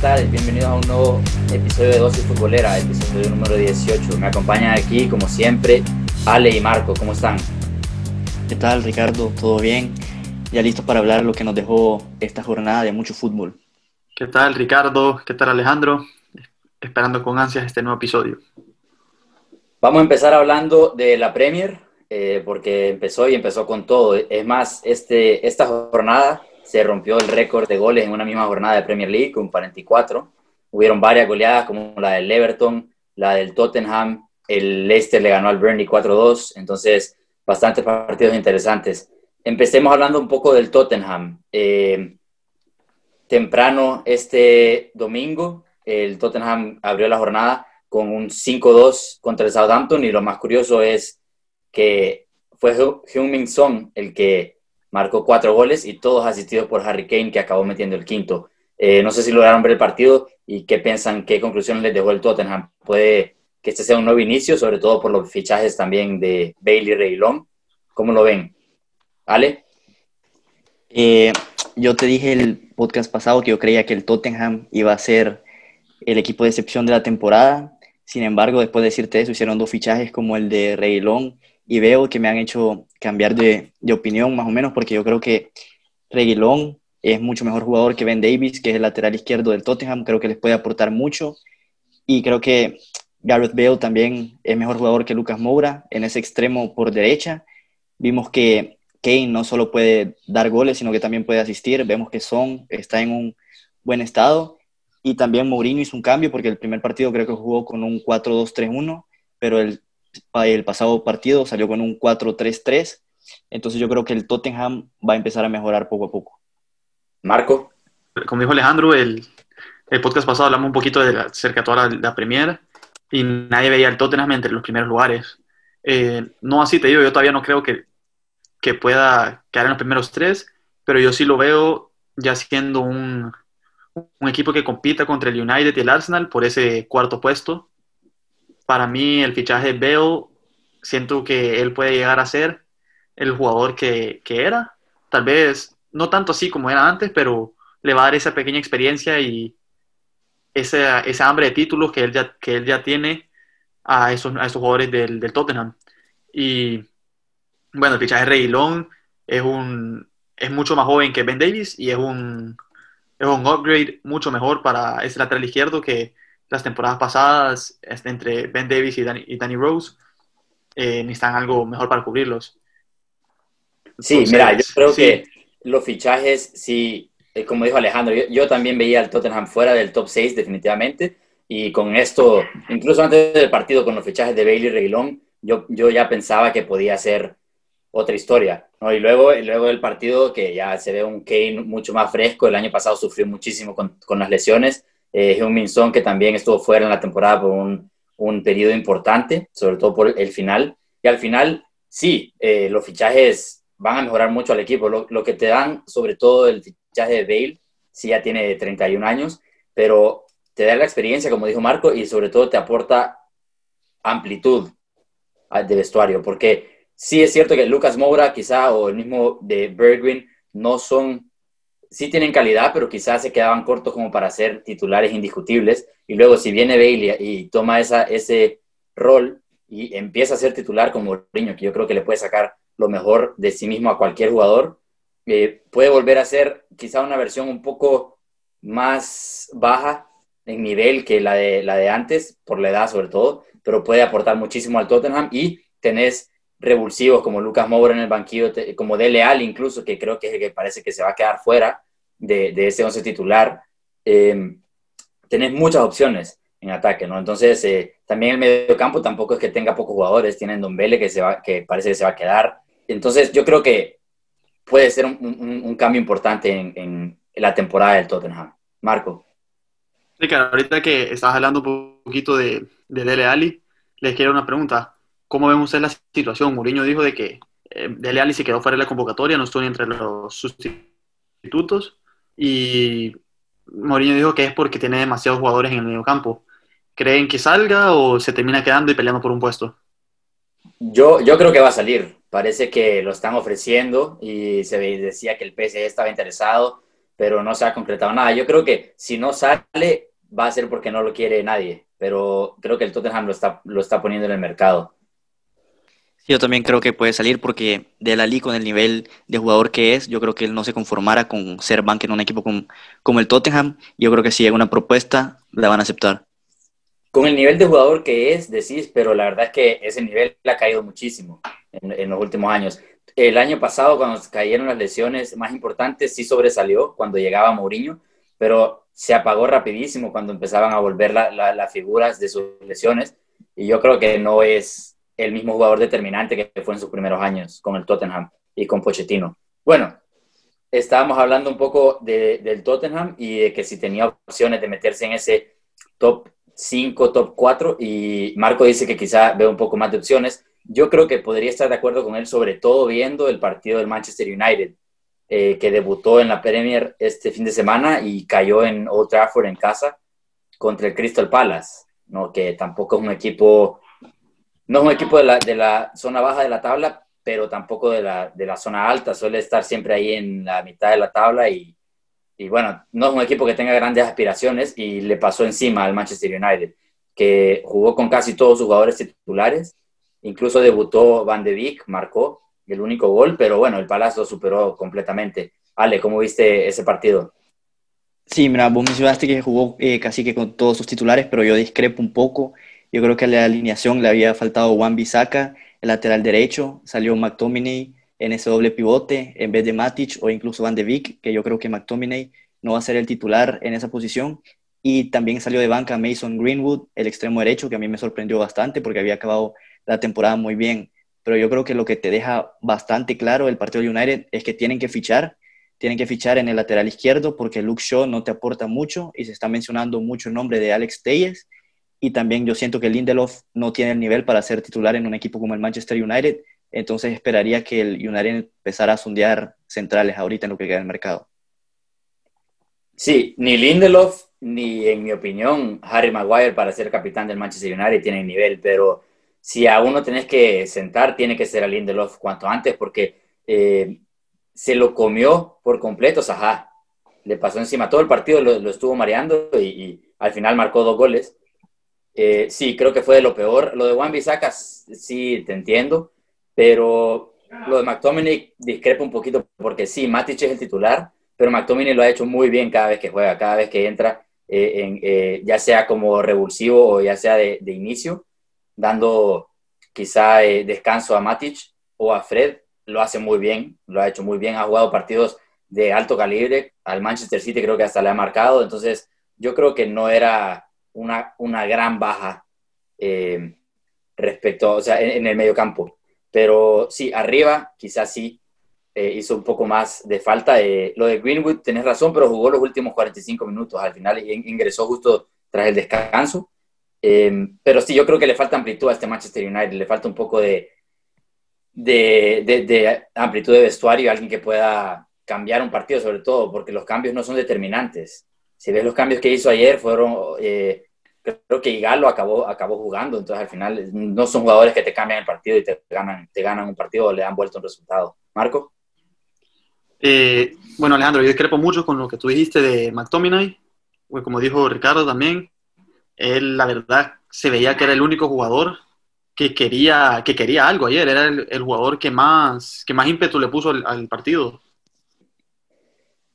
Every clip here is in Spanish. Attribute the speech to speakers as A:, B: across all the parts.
A: Hola, hola, ¿qué tal? Bienvenidos a un nuevo episodio de Dosis Futbolera, episodio número 18. Me acompañan aquí, como siempre, Ale y Marco. ¿Cómo están?
B: ¿Qué tal, Ricardo? ¿Todo bien? Ya listos para hablar lo que nos dejó esta jornada de mucho fútbol.
C: ¿Qué tal, Ricardo? ¿Qué tal, Alejandro? Esperando con ansias este nuevo episodio.
A: Vamos a empezar hablando de la Premier, eh, porque empezó y empezó con todo. Es más, este, esta jornada se rompió el récord de goles en una misma jornada de Premier League con 44. Hubieron varias goleadas como la del Everton, la del Tottenham, el Leicester le ganó al Burnley 4-2, entonces bastantes partidos interesantes. Empecemos hablando un poco del Tottenham. Eh, temprano este domingo, el Tottenham abrió la jornada con un 5-2 contra el Southampton y lo más curioso es que fue Heung-Min el que marcó cuatro goles y todos asistidos por Harry Kane, que acabó metiendo el quinto. Eh, no sé si lograron ver el partido y qué piensan, qué conclusiones les dejó el Tottenham. Puede que este sea un nuevo inicio, sobre todo por los fichajes también de Bailey Reilón. ¿Cómo lo ven? ¿Ale?
B: Eh, yo te dije el podcast pasado que yo creía que el Tottenham iba a ser el equipo de excepción de la temporada. Sin embargo, después de decirte eso, hicieron dos fichajes como el de Reilón y veo que me han hecho cambiar de, de opinión más o menos porque yo creo que Reguilón es mucho mejor jugador que Ben Davis, que es el lateral izquierdo del Tottenham, creo que les puede aportar mucho y creo que Gareth Bale también es mejor jugador que Lucas Moura en ese extremo por derecha. Vimos que Kane no solo puede dar goles, sino que también puede asistir. Vemos que Son está en un buen estado. Y también Mourinho hizo un cambio porque el primer partido creo que jugó con un 4-2-3-1, pero el el pasado partido salió con un 4-3-3. Entonces yo creo que el Tottenham va a empezar a mejorar poco a poco.
A: Marco.
C: Como dijo Alejandro, el, el podcast pasado hablamos un poquito de la, cerca de toda la, Premier y nadie veía al Tottenham entre los primeros lugares. Eh, no así te digo, yo todavía no creo que, que pueda quedar en los primeros tres, pero yo sí lo veo ya siendo un, un equipo que compita contra el United y el Arsenal por ese cuarto puesto para mí el fichaje de Bale, siento que él puede llegar a ser el jugador que, era. Tal vez no tanto así como era antes, pero le va a dar esa pequeña experiencia y esa, hambre de títulos que él ya, que él ya tiene a esos, a esos jugadores del, del Tottenham. Y bueno, el fichaje de es, un, es mucho más joven que Ben Davis y es un, es un upgrade mucho mejor para ese lateral izquierdo que las temporadas pasadas este, entre Ben Davis y Danny, Rose eh, necesitan algo mejor para cubrirlos.
A: Sí, mira, yo creo que los fichajes, sí, eh, como dijo Alejandro, yo, también veía al Tottenham fuera del top 6 definitivamente y con esto, incluso antes del partido con los fichajes de Bailey y Reguilón, yo, yo ya pensaba que podía ser otra historia. ¿no? Y luego, luego del partido, que ya se ve un Kane mucho más fresco, el año pasado sufrió muchísimo con, con las lesiones, eh, Heung-Min Son, que también estuvo fuera en la temporada por un, un, periodo importante, sobre todo por el final. Y al final, sí, eh, los fichajes van a mejorar mucho al equipo. Lo, lo, que te dan, sobre todo el fichaje de Bale, sí ya tiene 31 años, pero te da la experiencia, como dijo Marco, y sobre todo te aporta amplitud de vestuario, porque sí es cierto que Lucas Moura quizá o el mismo de Bergwin no son sí tienen calidad, pero quizás se quedaban cortos como para ser titulares indiscutibles. Y luego si viene Bailey y toma esa, ese rol y empieza a ser titular como niño, que yo creo que le puede sacar lo mejor de sí mismo a cualquier jugador, eh, puede volver a ser quizá una versión un poco más baja en nivel que la de, la de antes, por la edad sobre todo, pero puede aportar muchísimo al Tottenham y tenés revulsivos como Lucas Moura en el banquillo, como Dele Alli incluso, que creo que, que parece que se va a quedar fuera de, de ese once titular. Eh, tenés muchas opciones en ataque, ¿no? Entonces, eh, también el medio campo tampoco es que tenga pocos jugadores, tienen Don Vele que, que parece que se va a quedar. Entonces, yo creo que puede ser un, un, cambio importante en, en, la temporada del Tottenham. Marco.
C: Ricardo, ahorita que estás hablando un poquito de, de Dele Alli, les quiero una pregunta. ¿Cómo vemos ustedes la situación? Mourinho dijo de que eh, se quedó fuera de la convocatoria, no estuvo entre los sustitutos y Mourinho dijo que es porque tiene demasiados jugadores en el medio campo. ¿Creen que salga o se termina quedando y peleando por un puesto?
A: Yo, yo creo que va a salir. Parece que lo están ofreciendo y se decía que el PSG estaba interesado. pero no se ha concretado nada. Yo creo que si no sale, va a ser porque no lo quiere nadie, pero creo que el Tottenham lo está, lo está poniendo en el mercado.
B: Yo también creo que puede salir porque de la liga con el nivel de jugador que es, yo creo que él no se conformara con ser banque en un equipo como, como el Tottenham. Yo creo que si llega una propuesta, la van a aceptar.
A: Con el nivel de jugador que es, decís, pero la verdad es que ese nivel ha caído muchísimo en, en los últimos años. El año pasado, cuando cayeron las lesiones más importantes, sí sobresalió cuando llegaba Mourinho, pero se apagó rapidísimo cuando empezaban a volver las la, figuras de sus lesiones. Y yo creo que no es el mismo jugador determinante que fue en sus primeros años con el Tottenham y con Pochettino. Bueno, estábamos hablando un poco del Tottenham y de que si tenía opciones de meterse en ese top 5, top 4 y Marco dice que quizá ve un poco más de opciones. Yo creo que podría estar de acuerdo con él, sobre todo viendo el partido del Manchester United, eh, que debutó en la Premier este fin de semana y cayó en Old Trafford en casa contra el Crystal Palace, ¿no? que tampoco es un equipo no es un equipo de la, de la zona baja de la tabla, pero tampoco de la, de la zona alta, suele estar siempre ahí en la mitad de la tabla y, y bueno, no es un equipo que tenga grandes aspiraciones y le pasó encima al Manchester United, que jugó con casi todos sus jugadores titulares, incluso debutó Van de Beek, marcó el único gol, pero bueno, el Palacio superó completamente. Ale, ¿cómo viste ese partido?
B: Sí, mira, vos mencionaste que jugó eh, casi que con todos sus titulares, pero yo discrepo un poco. Yo creo que a la alineación le había faltado Juan Bisaca, el lateral derecho, salió McTominay en ese doble pivote en vez de Matic o incluso Van de Beek, que yo creo que McTominay no va a ser el titular en esa posición. Y también salió de banca Mason Greenwood, el extremo derecho, que a mí me sorprendió bastante porque había acabado la temporada muy bien. Pero yo creo que lo que te deja bastante claro el partido de United es que tienen que fichar, tienen que fichar en el lateral izquierdo porque Luke Shaw no te aporta mucho y se está mencionando mucho el nombre de Alex Telles y también yo siento que Lindelof no tiene el nivel para ser titular en un equipo como el Manchester United, entonces esperaría que el United empezara a sondear centrales ahorita en lo que queda del mercado.
A: Sí, ni Lindelof ni, en mi opinión, Harry Maguire para ser capitán del Manchester United tienen nivel, pero si a uno tenés que sentar, tiene que ser a Lindelof cuanto antes, porque eh, se lo comió por completo Saha. Le pasó encima todo el partido, lo, estuvo mareando y, y, al final marcó dos goles. Eh, sí, creo que fue de lo peor. Lo de Juan Bisaca, sí, te entiendo, pero lo de McTominay discrepa un poquito porque sí, Matic es el titular, pero McTominay lo ha hecho muy bien cada vez que juega, cada vez que entra, eh, eh, ya sea como revulsivo o ya sea de, inicio, dando quizá descanso a Matic o a Fred, lo hace muy bien, lo ha hecho muy bien, ha jugado partidos de alto calibre, al Manchester City creo que hasta le ha marcado, entonces yo creo que no era una, una gran baja eh, respecto, o sea, en, el medio campo. Pero sí, arriba quizás sí eh, hizo un poco más de falta. Eh, lo de Greenwood, tenés razón, pero jugó los últimos 45 minutos al final ingresó justo tras el descanso. pero sí, yo creo que le falta amplitud a este Manchester United, le falta un poco de, de, de, de amplitud de vestuario, alguien que pueda cambiar un partido sobre todo, porque los cambios no son determinantes si ves los cambios que hizo ayer, fueron, eh, creo que Igalo acabó, acabó jugando, entonces al final no son jugadores que te cambian el partido y te ganan, te ganan un partido o le dan vuelto un resultado. Marco.
C: Eh, bueno, Alejandro, yo discrepo mucho con lo que tú dijiste de McTominay, como dijo Ricardo también, él la verdad se veía que era el único jugador que quería, que quería algo ayer, era el, jugador que más, que más ímpetu le puso al, al partido.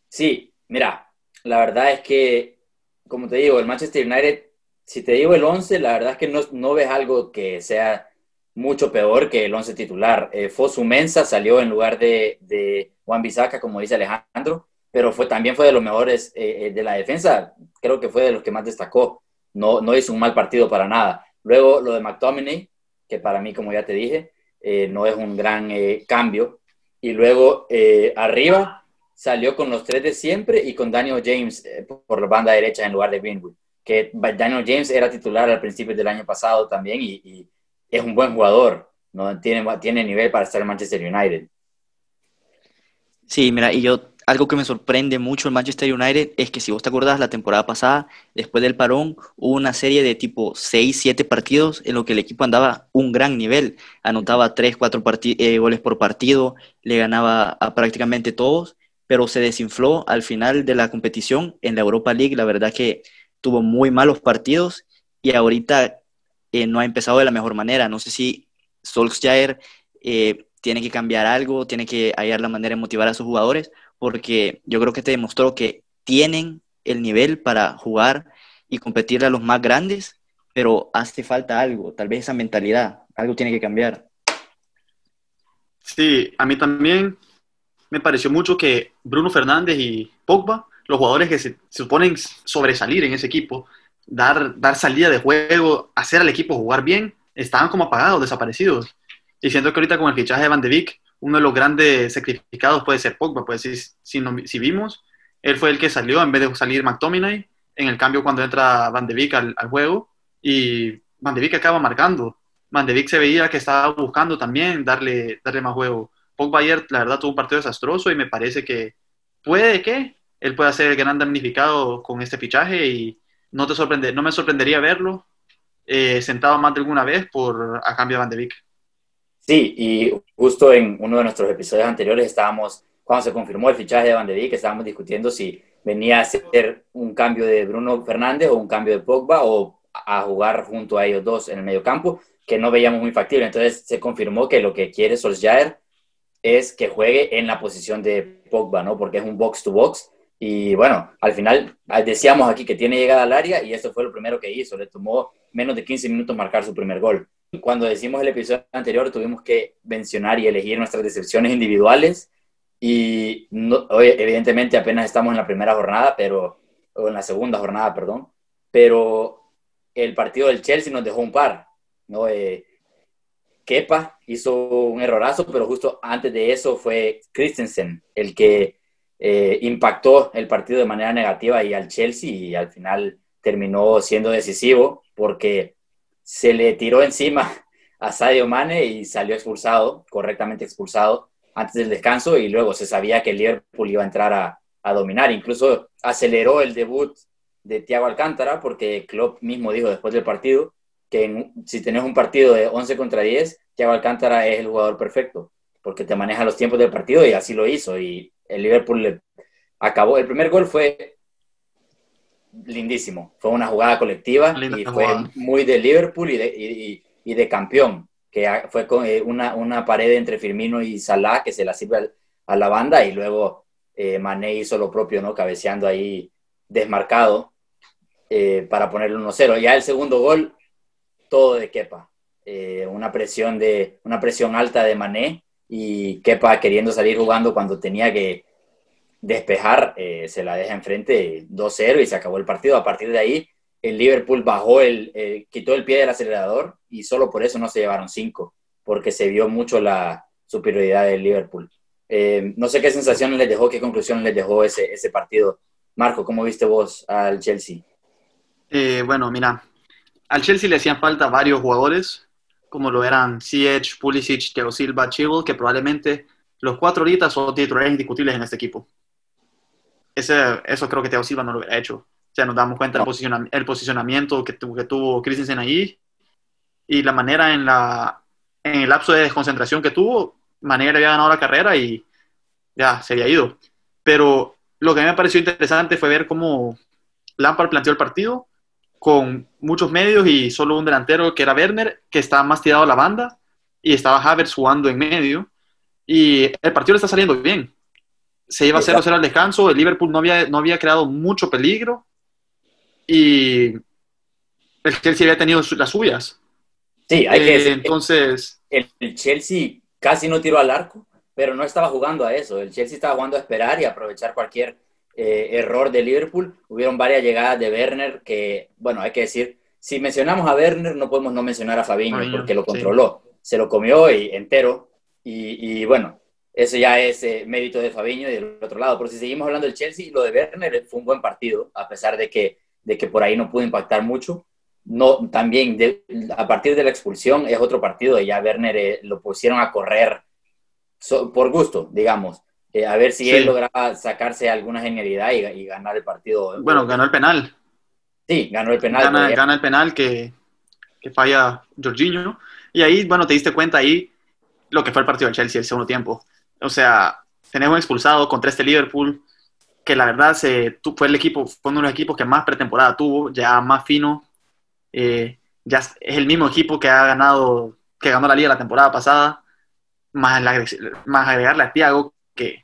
A: Sí, mira, la verdad es que, como te digo, el Manchester United, si te digo el 11, la verdad es que no, no ves algo que sea mucho peor que el 11 titular. Eh, Fosu Mensa salió en lugar de, Juan Bisaca, como dice Alejandro, pero fue, también fue de los mejores eh, eh, de la defensa. Creo que fue de los que más destacó. No, no hizo un mal partido para nada. Luego lo de McTominay, que para mí, como ya te dije, eh, no es un gran cambio. Y luego arriba, salió con los tres de siempre y con Daniel James por la banda derecha en lugar de Greenwood. Que Daniel James era titular al principio del año pasado también y, es un buen jugador, ¿no? tiene, tiene nivel para estar en Manchester United.
B: Sí, mira, y yo, algo que me sorprende mucho en Manchester United es que si vos te acordás, la temporada pasada, después del parón, hubo una serie de tipo 6, 7 partidos en lo que el equipo andaba un gran nivel. Anotaba 3, 4 eh, goles por partido, le ganaba a prácticamente todos pero se desinfló al final de la competición en la Europa League. La verdad que tuvo muy malos partidos y ahorita eh, no ha empezado de la mejor manera. No sé si Solskjaer eh, tiene que cambiar algo, tiene que hallar la manera de motivar a sus jugadores, porque yo creo que te demostró que tienen el nivel para jugar y competir a los más grandes, pero hace falta algo, tal vez esa mentalidad, algo tiene que cambiar.
C: Sí, a mí también me pareció mucho que Bruno Fernández y Pogba, los jugadores que se, suponen sobresalir en ese equipo, dar, dar salida de juego, hacer al equipo jugar bien, estaban como apagados, desaparecidos. Y siento que ahorita con el fichaje de Van de Beek, uno de los grandes sacrificados puede ser Pogba, pues si, si, vimos, él fue el que salió en vez de salir McTominay, en el cambio cuando entra Van de Beek al, juego, y Van de Beek acaba marcando. Van de Beek se veía que estaba buscando también darle, darle más juego. Pogba ayer, la verdad, tuvo un partido desastroso y me parece que puede que él pueda ser el gran damnificado con este fichaje y no, te sorprende, no me sorprendería verlo eh, sentado más de alguna vez por a cambio de Van de Beek.
A: Sí, y justo en uno de nuestros episodios anteriores estábamos, cuando se confirmó el fichaje de Van de Beek, estábamos discutiendo si venía a ser un cambio de Bruno Fernández o un cambio de Pogba o a jugar junto a ellos dos en el medio campo, que no veíamos muy factible. Entonces se confirmó que lo que quiere Solskjaer es que juegue en la posición de Pogba, ¿no? Porque es un box to box. Y bueno, al final decíamos aquí que tiene llegada al área y eso fue lo primero que hizo. Le tomó menos de 15 minutos marcar su primer gol. Cuando decimos el episodio anterior, tuvimos que mencionar y elegir nuestras decepciones individuales. Y no, evidentemente apenas estamos en la primera jornada, pero, o en la segunda jornada, perdón. Pero el partido del Chelsea nos dejó un par. ¿no? Eh, Kepa hizo un errorazo, pero justo antes de eso fue Christensen el que eh, impactó el partido de manera negativa y al Chelsea y al final terminó siendo decisivo porque se le tiró encima a Sadio Mane y salió expulsado, correctamente expulsado antes del descanso y luego se sabía que el Liverpool iba a entrar a, dominar. Incluso aceleró el debut de Thiago Alcántara porque Klopp mismo dijo después del partido que si tenés un partido de 11 contra 10, Thiago Alcántara es el jugador perfecto porque te maneja los tiempos del partido y así lo hizo y el Liverpool le acabó. El primer gol fue lindísimo. Fue una jugada colectiva y fue muy de Liverpool y de, y, de campeón, que fue con eh, una, una, pared entre Firmino y Salah que se la sirve a la banda y luego eh, Mané hizo lo propio, ¿no? Cabeceando ahí desmarcado eh, para ponerle 1-0. Ya el segundo gol, todo de Kepa. Eh, una, presión de, una presión alta de Mané y Kepa queriendo salir jugando cuando tenía que despejar, eh, se la deja enfrente 2-0 y se acabó el partido. A partir de ahí, el Liverpool bajó el, eh, quitó el pie del acelerador y solo por eso no se llevaron cinco, porque se vio mucho la superioridad del Liverpool. Eh, no sé qué sensaciones les dejó, qué conclusiones les dejó ese, ese partido. Marco, ¿cómo viste vos al Chelsea?
C: bueno, mira, al Chelsea le hacían falta varios jugadores, como lo eran Ziyech, Pulisic, Thiago Silva, Chilwell, que probablemente los cuatro ahorita son titulares indiscutibles en este equipo ese, eso creo que Teo Silva no lo hubiera hecho. O sea, nos damos cuenta del el posicionamiento que, tuvo, que tuvo Christensen ahí y la manera en, la, en el lapso de desconcentración que tuvo, manera había ganado la carrera y ya se había ido. Pero lo que a mí me pareció interesante fue ver cómo Lampard planteó el partido con muchos medios y solo un delantero que era Werner, que estaba más tirado a la banda, y estaba Havertz jugando en medio. Y el partido le está saliendo bien se iba a 0-0 al descanso, el Liverpool no había, no había creado mucho peligro y el Chelsea había tenido las suyas.
A: Sí, hay que
C: decir, entonces
A: el, Chelsea casi no tiró al arco, pero no estaba jugando a eso. El Chelsea estaba jugando a esperar y aprovechar cualquier eh, error de Liverpool. Hubieron varias llegadas de Werner que, bueno, hay que decir, si mencionamos a Werner no podemos no mencionar a Fabinho, porque lo controló, se lo comió y, entero y, y bueno, eso ya es eh, mérito de Fabiño y del otro lado. Pero si seguimos hablando del Chelsea, lo de Werner fue un buen partido, a pesar de que, de que por ahí no pudo impactar mucho. No, también a partir de la expulsión es otro partido y ya Werner eh, lo pusieron a correr por gusto, digamos. Eh, a ver si él lograba sacarse alguna genialidad y, ganar el partido.
C: Bueno, ganó el penal.
A: Sí, ganó el penal.
C: Gana, el penal que, que falla Jorginho. Y ahí, bueno, te diste cuenta ahí lo que fue el partido del Chelsea el segundo tiempo o sea, tenés un expulsado contra este Liverpool, que la verdad se, fue el equipo, fue uno de los equipos que más pretemporada tuvo, ya más fino, eh, ya es el mismo equipo que ha ganado, que ganó la liga la temporada pasada, más, más agregarle a Thiago, que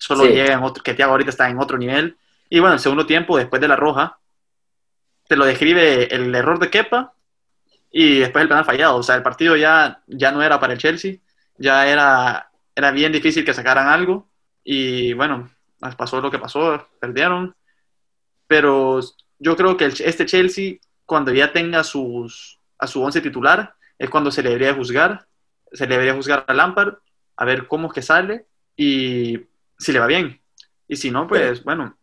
C: solo llega en otro, que Thiago ahorita está en otro nivel. Y bueno, el segundo tiempo, después de la roja, te lo describe el error de Kepa y después el penal fallado. O sea, el partido ya, ya no era para el Chelsea, ya era, era bien difícil que sacaran algo. Y bueno, pasó lo que pasó, perdieron. Pero yo creo que este Chelsea, cuando ya tenga sus, a su once titular, es cuando se le debería juzgar. Se le debería juzgar a Lampard, a ver cómo es que sale y si le va bien. Y si no, pues bueno.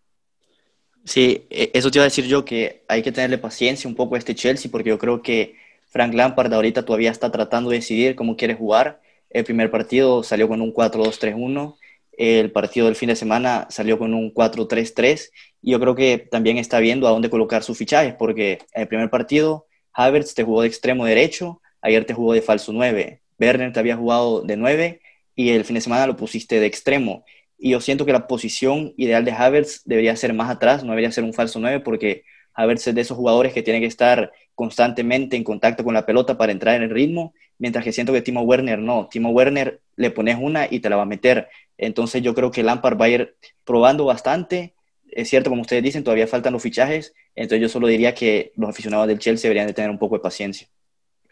B: Sí, e, eso te iba a decir yo que hay que tenerle paciencia un poco a este Chelsea porque yo creo que Frank Lampard ahorita todavía está tratando de decidir cómo quiere jugar. El primer partido salió con un 4-2-3-1 el partido del fin de semana salió con un 4-3-3 y yo creo que también está viendo a dónde colocar sus fichajes, porque en el primer partido Havertz te jugó de extremo derecho, ayer te jugó de falso 9, Werner te había jugado de 9 y el fin de semana lo pusiste de extremo. Y yo siento que la posición ideal de Havertz debería ser más atrás, no debería ser un falso 9, porque Havertz es de esos jugadores que tienen que estar constantemente en contacto con la pelota para entrar en el ritmo, mientras que siento que Timo Werner no. Timo Werner le pones una y te la va a meter. Entonces yo creo que Lampard va a ir probando bastante. Es cierto, como ustedes dicen, todavía faltan los fichajes. Entonces yo solo diría que los aficionados del Chelsea deberían de tener un poco de paciencia.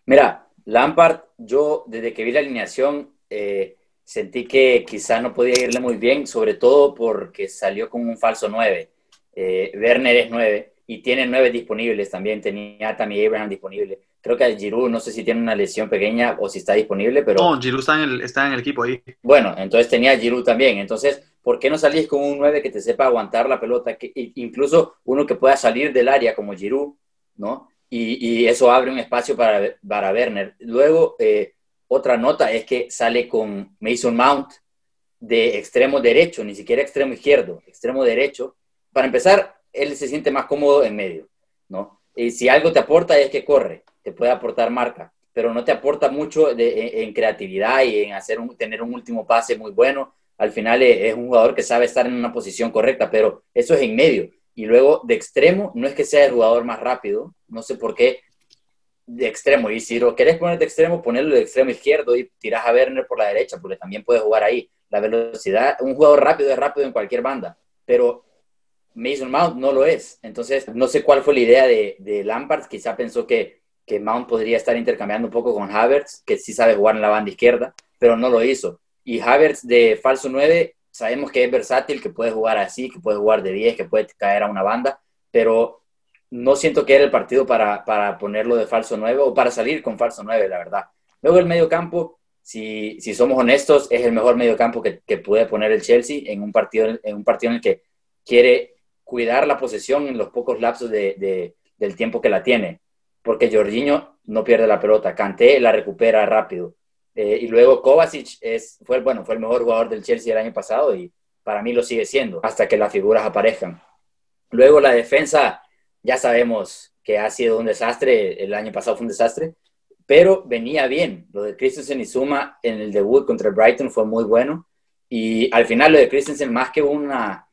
A: Mira, Lampard, yo desde que vi la alineación eh, sentí que quizá no podía irle muy bien, sobre todo porque salió con un falso 9. Eh, Werner es 9 y tiene 9 disponibles también. Tenía también Abraham disponible. Creo que Giroud, no sé si tiene una lesión pequeña o si está disponible, pero...
C: No, Giroud está en el, está en el equipo ahí.
A: Bueno, entonces tenía Giroud también. Entonces, ¿por qué no salís con un 9 que te sepa aguantar la pelota? Que, incluso uno que pueda salir del área como Giroud, ¿no? Y, eso abre un espacio para, para Werner. Luego, eh, otra nota es que sale con Mason Mount de extremo derecho, ni siquiera extremo izquierdo, extremo derecho. Para empezar, él se siente más cómodo en medio, ¿no? Y si algo te aporta es que corre te puede aportar marca, pero no te aporta mucho en, creatividad y en hacer un, tener un último pase muy bueno. Al final es, un jugador que sabe estar en una posición correcta, pero eso es en medio. Y luego de extremo, no es que sea el jugador más rápido, no sé por qué de extremo. Y si lo querés poner de extremo, ponerlo de extremo izquierdo y tirás a Werner por la derecha, porque también puede jugar ahí. La velocidad, un jugador rápido es rápido en cualquier banda, pero Mason Mount no lo es. Entonces, no sé cuál fue la idea de, de Lampard. Quizá pensó que que Mount podría estar intercambiando un poco con Havertz, que sí sabe jugar en la banda izquierda, pero no lo hizo. Y Havertz de falso 9, sabemos que es versátil, que puede jugar así, que puede jugar de 10, que puede caer a una banda, pero no siento que era el partido para, para ponerlo de falso 9 o para salir con falso 9, la verdad. Luego el medio campo, si, si somos honestos, es el mejor medio campo que, puede poner el Chelsea en un, partido, en un partido en el que quiere cuidar la posesión en los pocos lapsos de, del tiempo que la tiene porque Jorginho no pierde la pelota, Kanté la recupera rápido. Eh, y luego Kovacic es, fue, bueno, fue el mejor jugador del Chelsea el año pasado y para mí lo sigue siendo hasta que las figuras aparezcan. Luego la defensa, ya sabemos que ha sido un desastre, el año pasado fue un desastre, pero venía bien. Lo de Christensen y Suma en el debut contra Brighton fue muy bueno y al final lo de Christensen más que una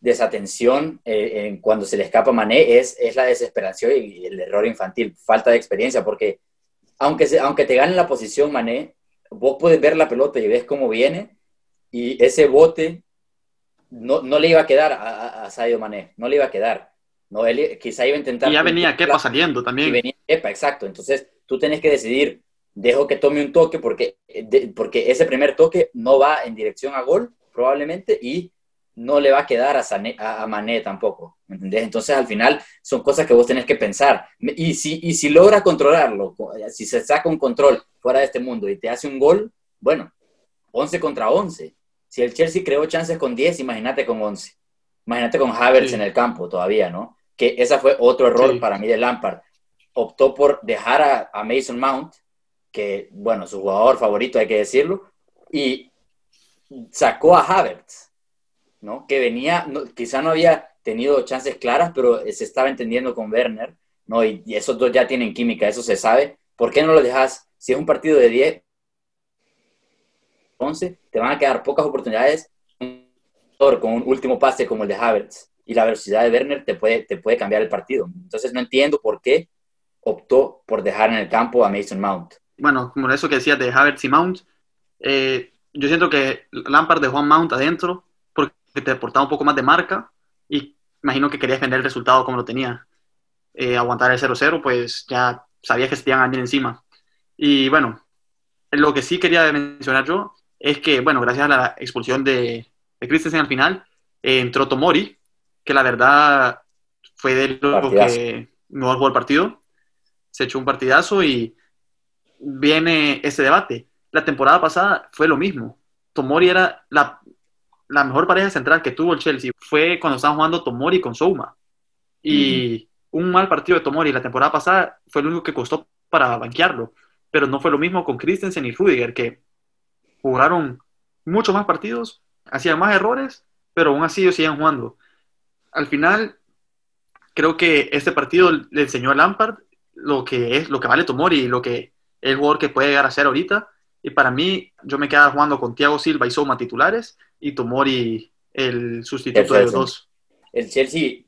A: desatención eh, cuando se le escapa Mané es, es la desesperación y el error infantil, falta de experiencia, porque aunque, aunque te gane la posición Mané, vos puedes ver la pelota y ves cómo viene y ese bote no, no le iba a quedar a, a, Sadio Mané, no le iba a quedar. No, él quizá iba a intentar...
C: Y ya venía Kepa saliendo también.
A: Y venía Kepa, exacto. Entonces tú tenés que decidir, dejo que tome un toque porque, porque ese primer toque no va en dirección a gol probablemente y no le va a quedar a, a, Mané tampoco, ¿entendés? Entonces al final son cosas que vos tenés que pensar. Y si, y si logra controlarlo, si se saca un control fuera de este mundo y te hace un gol, bueno, 11 contra 11. Si el Chelsea creó chances con 10, imagínate con 11. Imagínate con Havertz en el campo todavía, ¿no? Que ese fue otro error para mí de Lampard. Optó por dejar a, a Mason Mount, que, bueno, su jugador favorito, hay que decirlo, y sacó a Havertz ¿no? Que venía, quizá no había tenido chances claras, pero se estaba entendiendo con Werner, ¿no? Y, esos dos ya tienen química, eso se sabe. ¿Por qué no lo dejas? Si es un partido de 10, 11, te van a quedar pocas oportunidades con un último pase como el de Havertz y la velocidad de Werner te puede, te puede cambiar el partido. Entonces no entiendo por qué optó por dejar en el campo a Mason Mount.
C: Bueno, como eso que decías de Havertz y Mount, eh, yo siento que Lampard dejó a Mount adentro porque te aportaba un poco más de marca y imagino que quería defender el resultado como lo tenía. Eh, aguantar el 0-0, pues ya sabía que se iban a venir encima. Y bueno, lo que sí quería mencionar yo es que, bueno, gracias a la expulsión de, de Christensen al final, eh, entró Tomori, que la verdad fue de lo que no jugó el partido. Se echó un partidazo y viene ese debate. La temporada pasada fue lo mismo. Tomori era la, la mejor pareja central que tuvo el Chelsea. Fue cuando estaban jugando Tomori con Souma. Y un mal partido de Tomori la temporada pasada fue lo único que costó para banquearlo. Pero no fue lo mismo con Christensen y Rudiger, que jugaron muchos más partidos, hacían más errores, pero aún así ellos siguen jugando al final, creo que este partido le enseñó a Lampard lo que es, lo que vale Tomori y lo que es el jugador que puede llegar a ser ahorita. Y para mí, yo me quedaba jugando con Thiago Silva y Soma titulares y Tomori el sustituto de los dos.
A: El Chelsea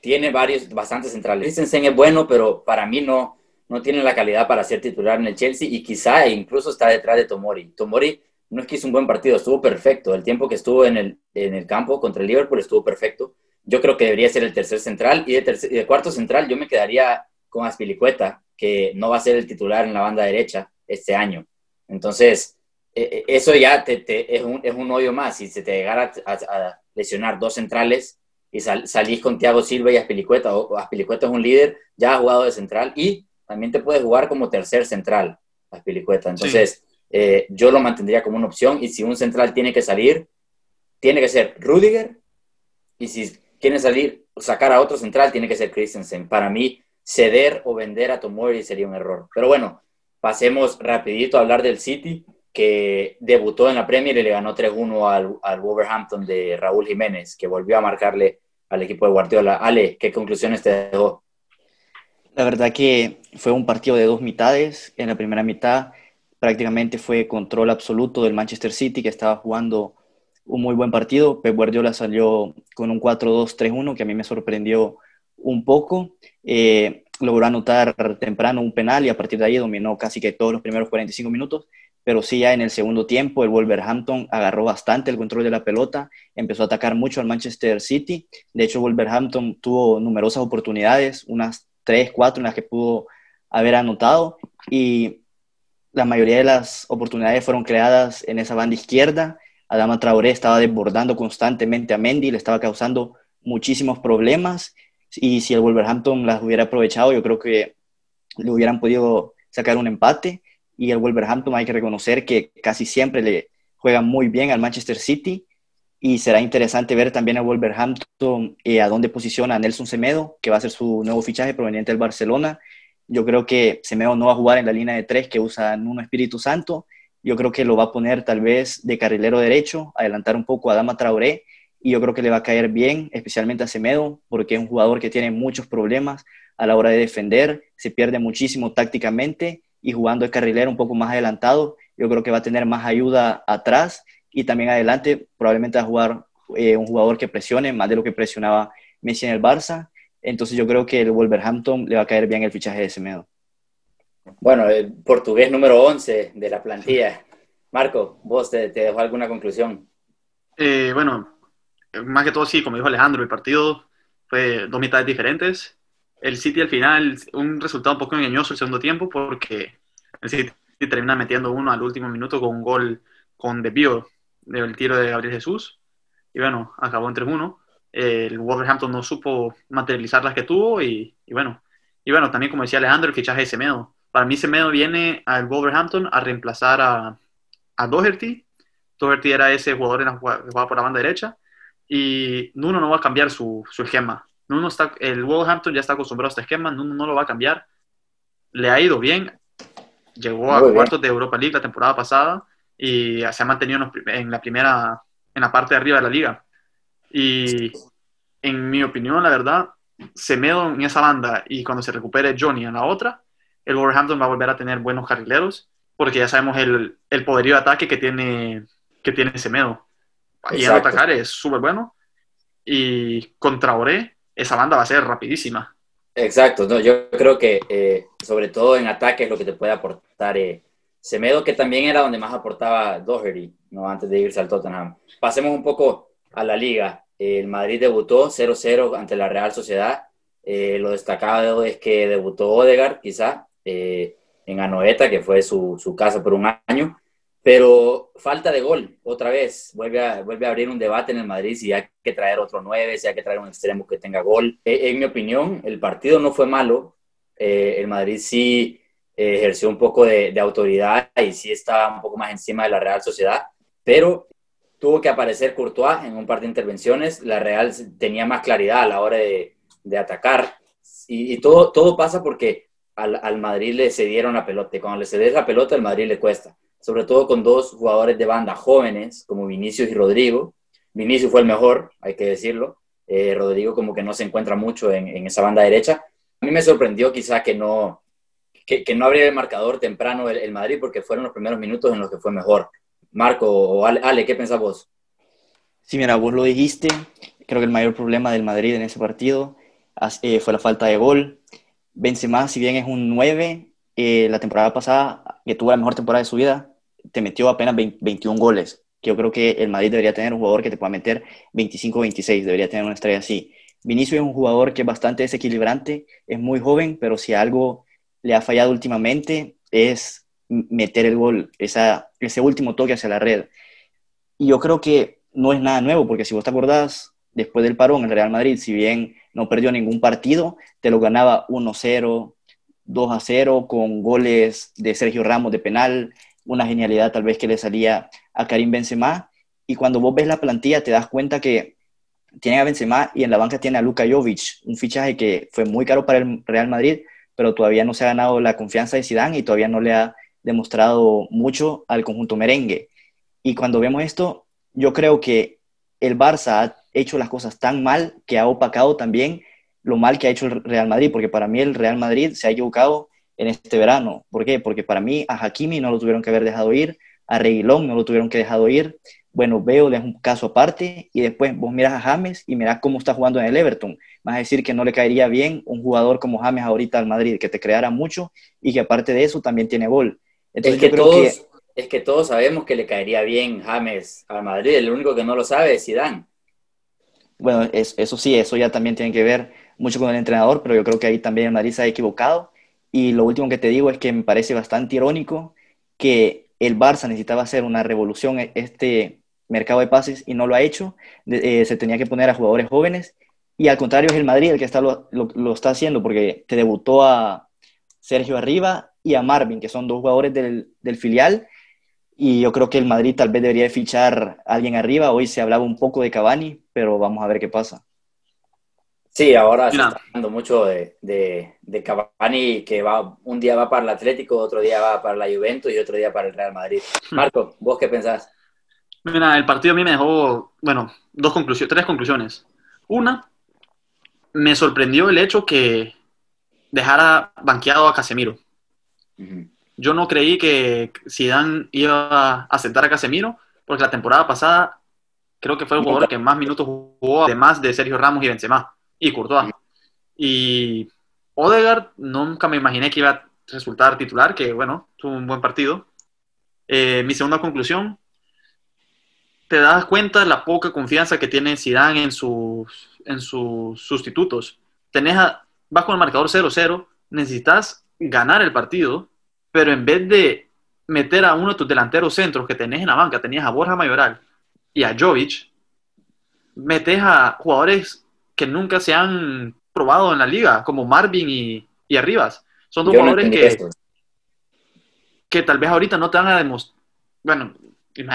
A: tiene varios, bastantes centrales. Christensen es bueno, pero para mí no, no tiene la calidad para ser titular en el Chelsea y quizá incluso está detrás de Tomori. Tomori no es que hizo un buen partido, estuvo perfecto. El tiempo que estuvo en el, en el campo contra el Liverpool estuvo perfecto yo creo que debería ser el tercer central. Y de, cuarto central yo me quedaría con Aspilicueta, que no va a ser el titular en la banda derecha este año. Entonces, e, e, eso ya te, es, un, es, un, hoyo más. Si se te llegara a, lesionar dos centrales y salís con Thiago Silva y Aspilicueta, o, Aspilicueta es un líder, ya ha jugado de central y también te puedes jugar como tercer central, Aspilicueta. Entonces, eh, yo lo mantendría como una opción y si un central tiene que salir, tiene que ser Rudiger y si quieren salir, sacar a otro central, tiene que ser Christensen. Para mí, ceder o vender a Tomori sería un error. Pero bueno, pasemos rapidito a hablar del City, que debutó en la Premier y le ganó 3-1 al, al, Wolverhampton de Raúl Jiménez, que volvió a marcarle al equipo de Guardiola. Ale, ¿qué conclusiones te dejó?
B: La verdad que fue un partido de dos mitades. En la primera mitad prácticamente fue control absoluto del Manchester City, que estaba jugando un muy buen partido. Pep Guardiola salió con un 4-2-3-1 que a mí me sorprendió un poco. Eh, logró anotar temprano un penal y a partir de ahí dominó casi que todos los primeros 45 minutos. Pero sí, ya en el segundo tiempo, el Wolverhampton agarró bastante el control de la pelota, empezó a atacar mucho al Manchester City. De hecho, Wolverhampton tuvo numerosas oportunidades, unas 3, 4 en las que pudo haber anotado. Y la mayoría de las oportunidades fueron creadas en esa banda izquierda Adama Traoré estaba desbordando constantemente a Mendy, le estaba causando muchísimos problemas. Y si el Wolverhampton las hubiera aprovechado, yo creo que le hubieran podido sacar un empate. Y el Wolverhampton hay que reconocer que casi siempre le juega muy bien al Manchester City. Y será interesante ver también al Wolverhampton eh, a dónde posiciona a Nelson Semedo, que va a ser su nuevo fichaje proveniente del Barcelona. Yo creo que Semedo no va a jugar en la línea de tres que usa Nuno Espíritu Santo, yo creo que lo va a poner tal vez de carrilero derecho, adelantar un poco a Dama Traoré y yo creo que le va a caer bien, especialmente a Semedo, porque es un jugador que tiene muchos problemas a la hora de defender, se pierde muchísimo tácticamente y jugando de carrilero un poco más adelantado, yo creo que va a tener más ayuda atrás y también adelante probablemente va a jugar eh, un jugador que presione más de lo que presionaba Messi en el Barça. Entonces yo creo que el Wolverhampton le va a caer bien el fichaje de Semedo.
A: Bueno, el portugués número 11 de la plantilla. Marco, ¿vos te, te dejó alguna conclusión?
C: Eh, bueno, más que todo sí, como dijo Alejandro, el partido fue dos mitades diferentes. El City al final, un resultado un poco engañoso el segundo tiempo porque el City termina metiendo uno al último minuto con un gol con desvío del tiro de Gabriel Jesús. Y bueno, acabó en 3-1. El Wolverhampton no supo materializar las que tuvo y, bueno. Y bueno, también como decía Alejandro, el fichaje de Semedo para mí Semedo viene al Wolverhampton a reemplazar a, a Doherty. Doherty era ese jugador en la, que jugaba por la banda derecha. Y Nuno no va a cambiar su, su esquema. Nuno está, el Wolverhampton ya está acostumbrado a este esquema. Nuno no lo va a cambiar. Le ha ido bien. Llegó a cuartos de Europa League la temporada pasada y se ha mantenido en la primera, en la parte de arriba de la liga. Y en mi opinión, la verdad, Semedo en esa banda y cuando se recupere Johnny en la otra, el Wolverhampton va a volver a tener buenos carrileros, porque ya sabemos el, el poderío de ataque que tiene, que tiene Semedo. y a atacar es súper bueno. Y contra Oré, esa banda va a ser rapidísima.
A: Exacto, no, yo creo que eh, sobre todo en ataque es lo que te puede aportar eh, Semedo, que también era donde más aportaba Doherty, ¿no? antes de irse al Tottenham. Pasemos un poco a la liga. El Madrid debutó 0-0 ante la Real Sociedad. Eh, lo destacado es que debutó Odegaard, quizá, eh, en Anoeta, que fue su, su, casa por un año. Pero falta de gol, otra vez. Vuelve a, vuelve a abrir un debate en el Madrid si hay que traer otro 9, si hay que traer un extremo que tenga gol. Eh, en mi opinión, el partido no fue malo. el Madrid sí ejerció un poco de, autoridad y sí estaba un poco más encima de la Real Sociedad, pero tuvo que aparecer Courtois en un par de intervenciones, la Real tenía más claridad a la hora de, atacar y, todo, todo pasa porque al, Madrid le cedieron la pelota cuando le cedes la pelota al Madrid le cuesta, sobre todo con dos jugadores de banda jóvenes como Vinicius y Rodrigo. Vinicius fue el mejor, hay que decirlo. Eh, Rodrigo como que no se encuentra mucho en, en esa banda derecha. A mí me sorprendió quizá que no, que, no abriera el marcador temprano el, Madrid porque fueron los primeros minutos en los que fue mejor. Marco o Ale, ¿qué pensás vos?
B: Sí, mira, vos lo dijiste. Creo que el mayor problema del Madrid en ese partido eh, fue la falta de gol. Benzema, si bien es un 9, eh, la temporada pasada, que tuvo la mejor temporada de su vida, te metió apenas 21 goles. Yo creo que el Madrid debería tener un jugador que te pueda meter 25-26, debería tener una estrella así. Vinicius es un jugador que es bastante desequilibrante, es muy joven, pero si algo le ha fallado últimamente es meter el gol, esa, ese último toque hacia la red. Y yo creo que no es nada nuevo, porque si vos te acordás, después del parón, el Real Madrid, si bien no perdió ningún partido, te lo ganaba 1-0, 2-0, con goles de Sergio Ramos de penal, una genialidad tal vez que le salía a Karim Benzema. Y cuando vos ves la plantilla, te das cuenta que tiene a Benzema y en la banca tiene a Luka Jovic, un fichaje que fue muy caro para el Real Madrid, pero todavía no se ha ganado la confianza de Zidane y todavía no le ha demostrado mucho al conjunto merengue. Y cuando vemos esto, yo creo que el Barça hecho las cosas tan mal que ha opacado también lo mal que ha hecho el Real Madrid, porque para mí el Real Madrid se ha equivocado en este verano. ¿Por qué? Porque para mí a Hakimi no lo tuvieron que haber dejado ir, a Reguilón no lo tuvieron que dejado ir. Bueno, veo es un caso aparte y después vos miras a James y mirás cómo está jugando en el Everton vas a decir que no le caería bien un jugador como James ahorita al Madrid, que te creara mucho y que aparte de eso también tiene gol.
A: Entonces, es, que todos, es que todos sabemos que le caería bien James al Madrid, el único que no lo sabe es Zidane.
B: Bueno, eso sí, eso ya también tiene que ver mucho con el entrenador, pero yo creo que ahí también Madrid se ha equivocado. Y lo último que te digo es que me parece bastante irónico que el Barça necesitaba hacer una revolución en este mercado de pases y no lo ha hecho. Eh, se tenía que poner a jugadores jóvenes y al contrario es el Madrid el que está, lo, lo, está haciendo porque te debutó a Sergio Arriba y a Marvin, que son dos jugadores del, del, filial. Y yo creo que el Madrid tal vez debería fichar a alguien arriba. Hoy se hablaba un poco de Cavani, pero vamos a ver qué pasa.
A: Sí, ahora se está hablando mucho de, de, de, Cavani, que va, un día va para el Atlético, otro día va para la Juventus y otro día para el Real Madrid. Hmm. Marco, ¿vos qué pensás?
C: Mira, el partido a mí me dejó, bueno, dos conclusiones, tres conclusiones. Una, me sorprendió el hecho que dejara banqueado a Casemiro. Yo no creí que Zidane iba a aceptar a Casemiro, porque la temporada pasada creo que fue el jugador que más minutos jugó, además de Sergio Ramos y Benzema, y Courtois. Y Odegaard nunca me imaginé que iba a resultar titular, que bueno, tuvo un buen partido. Eh, mi segunda conclusión, te das cuenta de la poca confianza que tiene Zidane en sus en sus sustitutos. Tenés vas con el marcador 0-0, necesitas ganar el partido, pero en vez de meter a uno de tus delanteros centros que tenés en la banca, tenías a Borja Mayoral y a Jovic, metes a jugadores que nunca se han probado en la liga, como Marvin y, y Arribas. Son dos jugadores que, que tal vez ahorita no te van a demostrar. Bueno,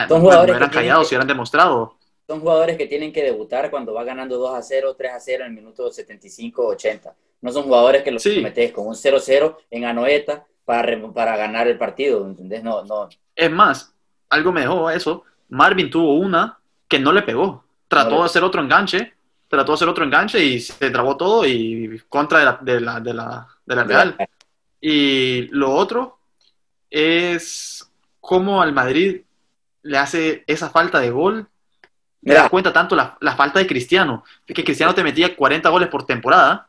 A: son jugadores
C: eran callados si hubieran demostrado
A: son jugadores que tienen que debutar cuando va ganando 2 a 0, 3 a 0 en el minuto 75, 80. No son jugadores que los metes con un 0-0 en Anoeta para, para ganar el partido, ¿entendés? No, no.
C: Es más, algo me dejó eso. Marvin tuvo una que no le pegó. Trató de hacer otro enganche, trató de hacer otro enganche y se trabó todo y contra de la, de la, de la, de la Real. Y lo otro es cómo al Madrid le hace esa falta de gol me das cuenta tanto la, la, falta de Cristiano, que Cristiano te metía 40 goles por temporada,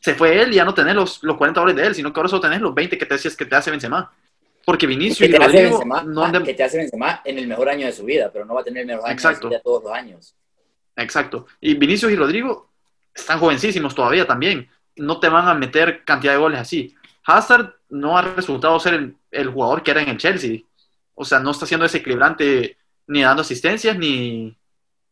C: se fue él y ya no tenés los, los 40 goles de él, sino que ahora solo tenés los 20 que te decías que te hace Benzema. Porque Vinicius
A: y Rodrigo Benzema, no que te hace Benzema en el mejor año de su vida, pero no va a tener el mejor año
C: Exacto.
A: de su vida todos los años.
C: Exacto. Y Vinicius y Rodrigo están jovencísimos todavía también. No te van a meter cantidad de goles así. Hazard no ha resultado ser el, el jugador que era en el Chelsea. O sea, no está siendo desequilibrante ni dando asistencias ni,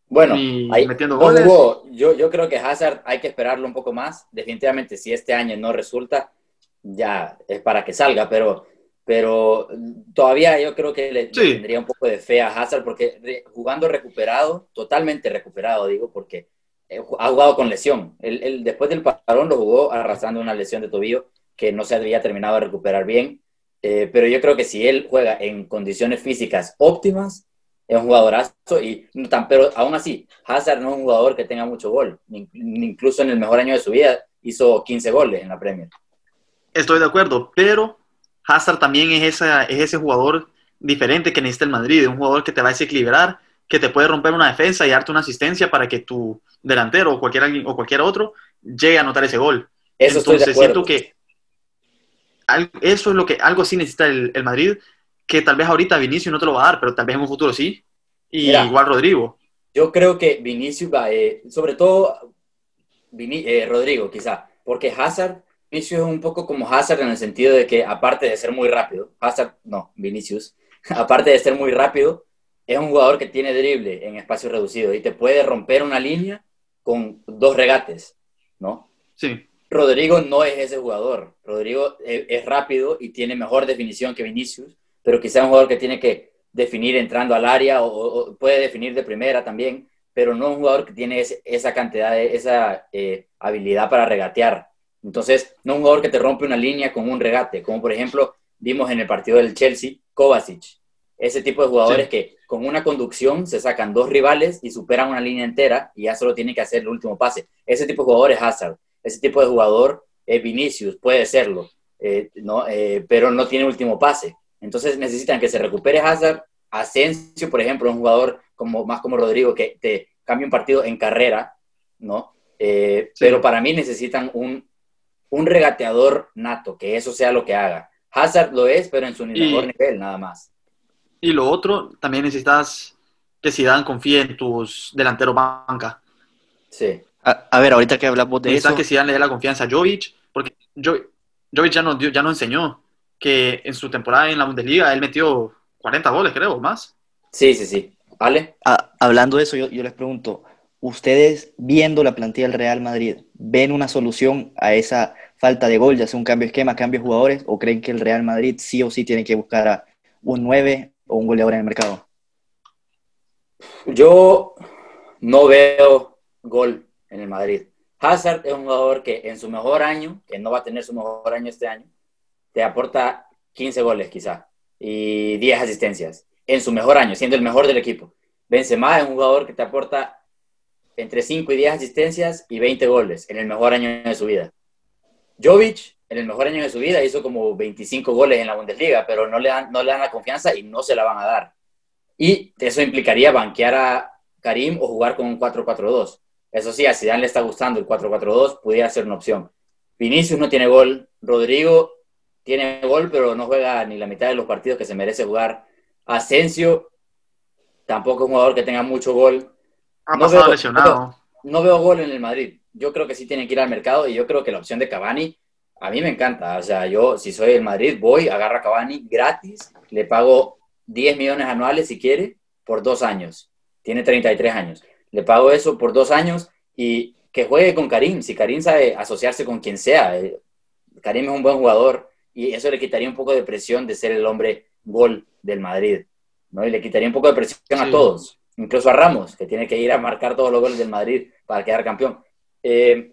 A: bueno,
C: ni
A: ahí,
C: metiendo goles.
A: Jugó. Yo, yo creo que Hazard hay que esperarlo un poco más. Definitivamente, si este año no resulta, ya es para que salga, pero, pero todavía yo creo que le,
C: Sí.
A: le tendría un poco de fe a Hazard porque jugando recuperado, totalmente recuperado, digo, porque eh, ha jugado con lesión. Él, él después del parón lo jugó arrastrando una lesión de tobillo que no se había terminado de recuperar bien. Eh, pero yo creo que si él juega en condiciones físicas óptimas, es un jugadorazo. Y, pero aún así, Hazard no es un jugador que tenga mucho gol. Incluso en el mejor año de su vida hizo 15 goles en la Premier.
C: Estoy de acuerdo, pero Hazard también es, esa, es ese jugador diferente que necesita el Madrid, un jugador que te va a desequilibrar, que te puede romper una defensa y darte una asistencia para que tu delantero o cualquier, o cualquier otro llegue a anotar ese gol.
A: Eso estoy de
C: Entonces siento que eso es lo que algo sí necesita el, el Madrid, que tal vez ahorita Vinicius no te lo va a dar, pero tal vez en un futuro sí. Y
A: Mira.
C: igual Rodrigo.
A: Yo creo que Vinicius va, eh, sobre todo eh, Rodrigo, quizá, porque Hazard, Vinicius es un poco como Hazard en el sentido de que, aparte de ser muy rápido, Hazard, no, Vinicius, aparte de ser muy rápido, es un jugador que tiene drible en espacio reducido y te puede romper una línea con dos regates, ¿no?
C: Sí.
A: Rodrigo no es ese jugador. Rodrigo es, es rápido y tiene mejor definición que Vinicius, pero quizá un jugador que tiene que definir entrando al área o, o puede definir de primera también, pero no un jugador que tiene esa cantidad, de, esa eh, habilidad para regatear. Entonces, no un jugador que te rompe una línea con un regate, como por ejemplo vimos en el partido del Chelsea, Kovacic. Ese tipo de jugadores
C: Sí.
A: que con una conducción se sacan dos rivales y superan una línea entera y ya solo tienen que hacer el último pase. Ese tipo de jugador es Hazard. Ese tipo de jugador es Vinicius, puede serlo, eh, ¿no? Eh, pero no tiene último pase. Entonces necesitan que se recupere Hazard. Asensio, por ejemplo, un jugador como, más como Rodrigo que te cambia un partido en carrera, ¿no? Eh,
C: Sí.
A: Pero para mí necesitan un, un regateador nato, que eso sea lo que haga. Hazard lo es, pero en su
C: Y-
A: mejor nivel, nada más.
C: Y lo otro, también necesitas que Zidane confíe en tus delanteros banca.
A: Sí.
B: A, a ver, ahorita que hablamos de
C: Necesitas
B: eso,
C: que Zidane le dé la confianza a Jovic, porque Jo- Jovic ya nos, dio- ya nos enseñó que en su temporada en la Bundesliga él metió 40 goles, creo, o más.
A: Sí, sí, sí. ¿Vale?
B: a- hablando de eso, yo, yo les pregunto, ¿ustedes viendo la plantilla del Real Madrid, ven una solución a esa falta de gol, ya sea un cambio de esquema, cambio de jugadores, o creen que el Real Madrid sí o sí tiene que buscar a un 9 o un goleador en el mercado?
A: Yo no veo gol en el Madrid. Hazard es un jugador que en su mejor año, que no va a tener su mejor año este año, te aporta 15 goles quizá y 10 asistencias en su mejor año, siendo el mejor del equipo. Benzema es un jugador que te aporta entre 5 y 10 asistencias y 20 goles en el mejor año de su vida. Jovic, en el mejor año de su vida, hizo como 25 goles en la Bundesliga, pero no le dan, no le dan la confianza y no se la van a dar. Y eso implicaría banquear a Karim o jugar con un 4-4-2. Eso sí, a Zidane le está gustando el 4-4-2, pudiera ser una opción. Vinicius no tiene gol, Rodrigo tiene gol, pero no juega ni la mitad de los partidos que se merece jugar. Asensio tampoco es un jugador que tenga mucho gol.
C: Ha
A: No
C: pasado
A: veo-
C: lesionado.
A: No veo gol en el Madrid. Yo creo que sí tienen que ir al mercado y yo creo que la opción de Cavani a mí me encanta. O sea, yo si soy el Madrid voy, agarro a Cavani gratis, le pago 10 millones anuales si quiere por dos años. Tiene 33 años. Le pago eso por dos años y que juegue con Karim. Si Karim sabe asociarse con quien sea, eh, Karim es un buen jugador y eso le quitaría un poco de presión de ser el hombre gol del Madrid. ¿no? Y le quitaría un poco de presión a todos, incluso a Ramos, que tiene que ir a marcar todos los goles del Madrid para quedar campeón. Eh,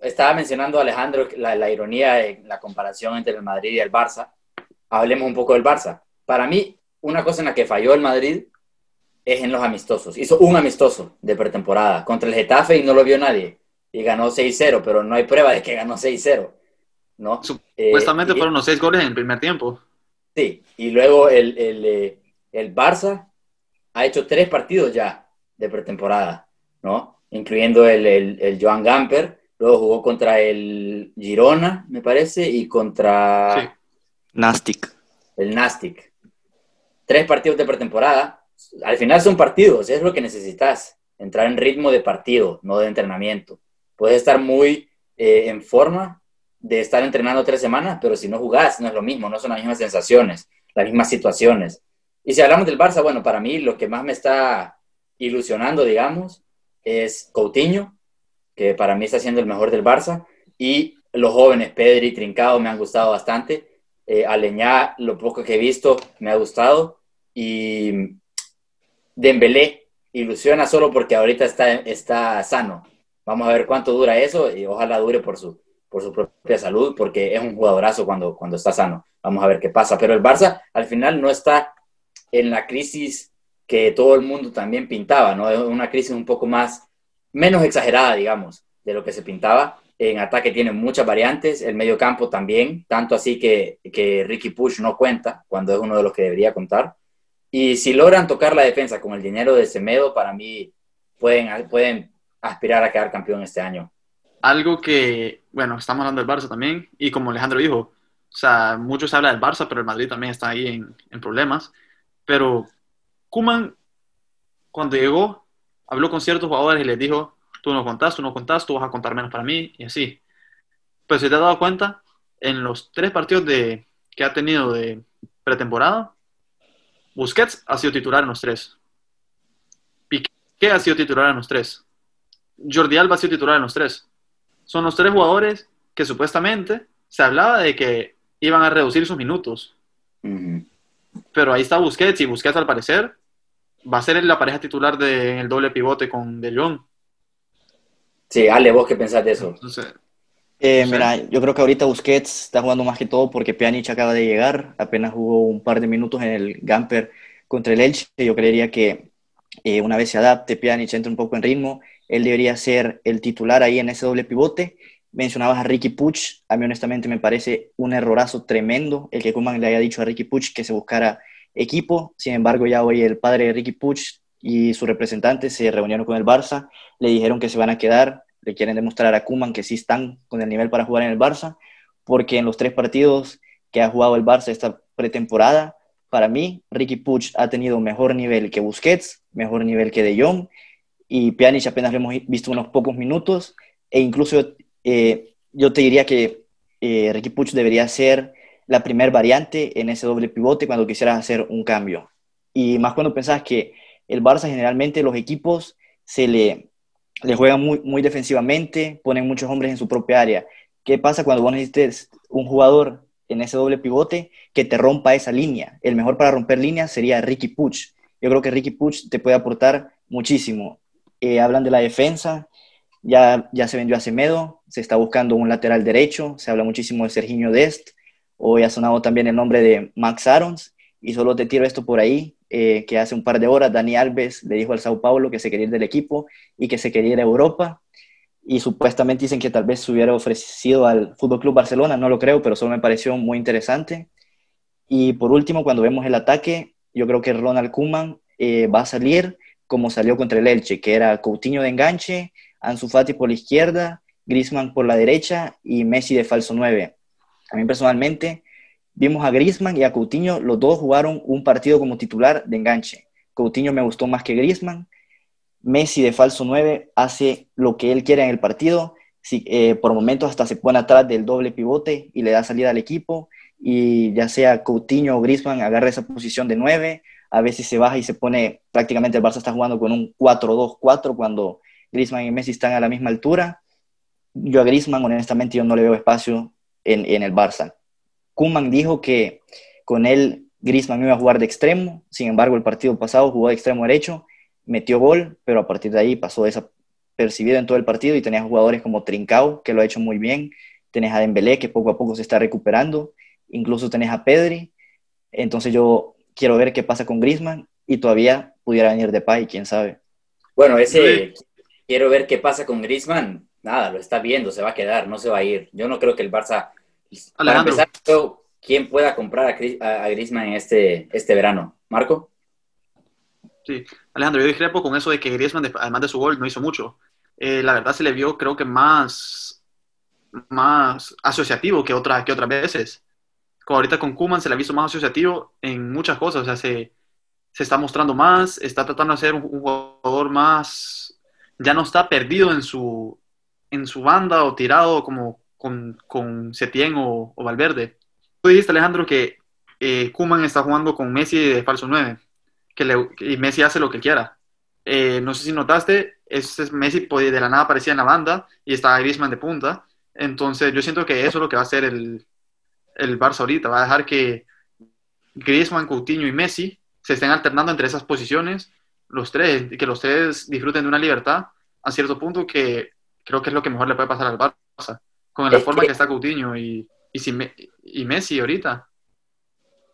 A: estaba mencionando Alejandro la, la ironía de la comparación entre el Madrid y el Barça. Hablemos un poco del Barça. Para mí, una cosa en la que falló el Madrid es en los amistosos. Hizo un amistoso de pretemporada contra el Getafe y no lo vio nadie. Y ganó 6-0, pero no hay prueba de que ganó 6-0. ¿no? Eh,
C: Supuestamente
A: y-
C: fueron los seis goles en el primer tiempo.
A: Sí, y luego el, el, eh, el Barça ha hecho tres partidos ya de pretemporada, ¿no? Incluyendo el, el, Joan Gamper, luego jugó contra el Girona, me parece, y contra... Sí.
B: Nastic.
A: El Nastic. Tres partidos de pretemporada. Al final son partidos, es lo que necesitas, entrar en ritmo de partido, no de entrenamiento. Puedes estar muy eh, en forma de estar entrenando tres semanas, pero si no jugás, no es lo mismo, no son las mismas sensaciones, las mismas situaciones. Y si hablamos del Barça, bueno, para mí lo que más me está ilusionando, digamos, es Coutinho, que para mí está siendo el mejor del Barça, y los jóvenes, Pedri, Trincado, me han gustado bastante. Eh, Aleñá, lo poco que he visto, me ha gustado. Y Dembélé, ilusiona solo porque ahorita está, está sano. Vamos a ver cuánto dura eso y ojalá dure por su, por su propia salud, porque es un jugadorazo cuando, cuando está sano. Vamos a ver qué pasa. Pero el Barça al final no está en la crisis que todo el mundo también pintaba, ¿no? Una crisis un poco más, menos exagerada, digamos, de lo que se pintaba. En ataque tiene muchas variantes, el medio campo también, tanto así que, que Ricky Push no cuenta cuando es uno de los que debería contar. Y si logran tocar la defensa con el dinero de Semedo, para mí pueden, pueden aspirar a quedar campeón este año
C: algo que, bueno, estamos hablando del Barça también, y como Alejandro dijo, o sea, mucho se habla del Barça, pero el Madrid también está ahí en, problemas. Pero Kuman, cuando llegó, habló con ciertos jugadores y les dijo, tú no contás, tú no contás, tú vas a contar menos para mí, y así. Pero si te has dado cuenta, en los tres partidos de, que ha tenido de pretemporada, Busquets ha sido titular en los tres. Piqué ha sido titular en los tres. Jordi Alba ha sido titular en los tres son los tres jugadores que supuestamente se hablaba de que iban a reducir sus minutos. Pero ahí está Busquets y Busquets al parecer va a ser la pareja titular del el doble pivote con De Jong.
A: Sí, Ale, ¿vos qué pensás de eso?
B: Eh, mira, yo creo que ahorita Busquets está jugando más que todo porque Pjanic acaba de llegar, apenas jugó un par de minutos en el Gamper contra el Elche. Yo creería que eh, una vez se adapte, Pjanic entre un poco en ritmo él debería ser el titular ahí en ese doble pivote. Mencionabas a Ricky Puch, a mí honestamente me parece un errorazo tremendo el que Kuman le haya dicho a Ricky Puch que se buscara equipo. Sin embargo, ya hoy el padre de Ricky Puch y su representante se reunieron con el Barça, le dijeron que se van a quedar, le quieren demostrar a Kuman que sí están con el nivel para jugar en el Barça, porque en los tres partidos que ha jugado el Barça esta pretemporada, para mí, Ricky Puch ha tenido mejor nivel que Busquets, mejor nivel que De Jong y Pjanic apenas lo hemos visto unos pocos minutos e incluso eh, yo te diría que eh, Ricky Puch debería ser la primer variante en ese doble pivote cuando quisieras hacer un cambio. Y más cuando pensás que el Barça generalmente los equipos se le, juegan muy, muy defensivamente, ponen muchos hombres en su propia área. ¿Qué pasa cuando vos necesites un jugador en ese doble pivote que te rompa esa línea? El mejor para romper líneas sería Ricky Puch. Yo creo que Ricky Puch te puede aportar muchísimo. Eh, hablan de la defensa, ya, ya se vendió a Semedo, se está buscando un lateral derecho, se habla muchísimo de Serginho Dest, hoy ha sonado también el nombre de Max Arons, y solo te tiro esto por ahí, eh, que hace un par de horas Dani Alves le dijo al Sao Paulo que se quería ir del equipo y que se quería ir a Europa, y supuestamente dicen que tal vez se hubiera ofrecido al Fútbol Club Barcelona, no lo creo, pero solo me pareció muy interesante. Y por último, cuando vemos el ataque, yo creo que Ronald Koeman eh, va a salir como salió contra el Elche, que era Coutinho de enganche, Ansu Fati por la izquierda, Griezmann por la derecha y Messi de falso 9. A mí personalmente vimos a Griezmann y a Coutinho, los dos jugaron un partido como titular de enganche. Coutinho me gustó más que Griezmann. Messi de falso 9 hace lo que él quiere en el partido. Eh, por momentos hasta se pone atrás del doble pivote y le da salida al equipo. Y ya sea Coutinho o Griezmann agarra esa posición de 9 a veces se baja y se pone, prácticamente el Barça está jugando con un 4-2-4 cuando Griezmann y Messi están a la misma altura. Yo a Griezmann, honestamente, yo no le veo espacio en, en el Barça. Kuman dijo que con él Griezmann iba a jugar de extremo, sin embargo el partido pasado jugó de extremo derecho, metió gol, pero a partir de ahí pasó desapercibido en todo el partido y tenés jugadores como Trincao, que lo ha hecho muy bien, tenés a Dembélé, que poco a poco se está recuperando, incluso tenés a Pedri, entonces yo quiero ver qué pasa con Griezmann y todavía pudiera venir de Depay, quién sabe.
A: Bueno, ese quiero ver qué pasa con Griezmann, nada, lo está viendo, se va a quedar, no se va a ir. Yo no creo que el Barça, para empezar, quién pueda comprar a, a, Griezmann en este, este verano. ¿Marco?
C: Sí, Alejandro, yo discrepo con eso de que Griezmann, además de su gol, no hizo mucho. Eh, la verdad se le vio, creo que más, más asociativo que, otra, que otras veces. Como ahorita con Kuman se le ha visto más asociativo en muchas cosas. O sea, se, se está mostrando más, está tratando de ser un, jugador más. Ya no está perdido en su, en su banda o tirado como con, con Setién o, Valverde. Tú dijiste, Alejandro, que eh, Kuman está jugando con Messi de falso 9 que le, y Messi hace lo que quiera. Eh, no sé si notaste, es, Messi de la nada aparecía en la banda y estaba Griezmann de punta. Entonces yo siento que eso es lo que va a hacer el, el Barça ahorita. Va a dejar que Griezmann, Coutinho y Messi se estén alternando entre esas posiciones, los tres, y que los tres disfruten de una libertad a cierto punto que creo que es lo que mejor le puede pasar al Barça. Con la forma que... está Coutinho y, y Messi ahorita.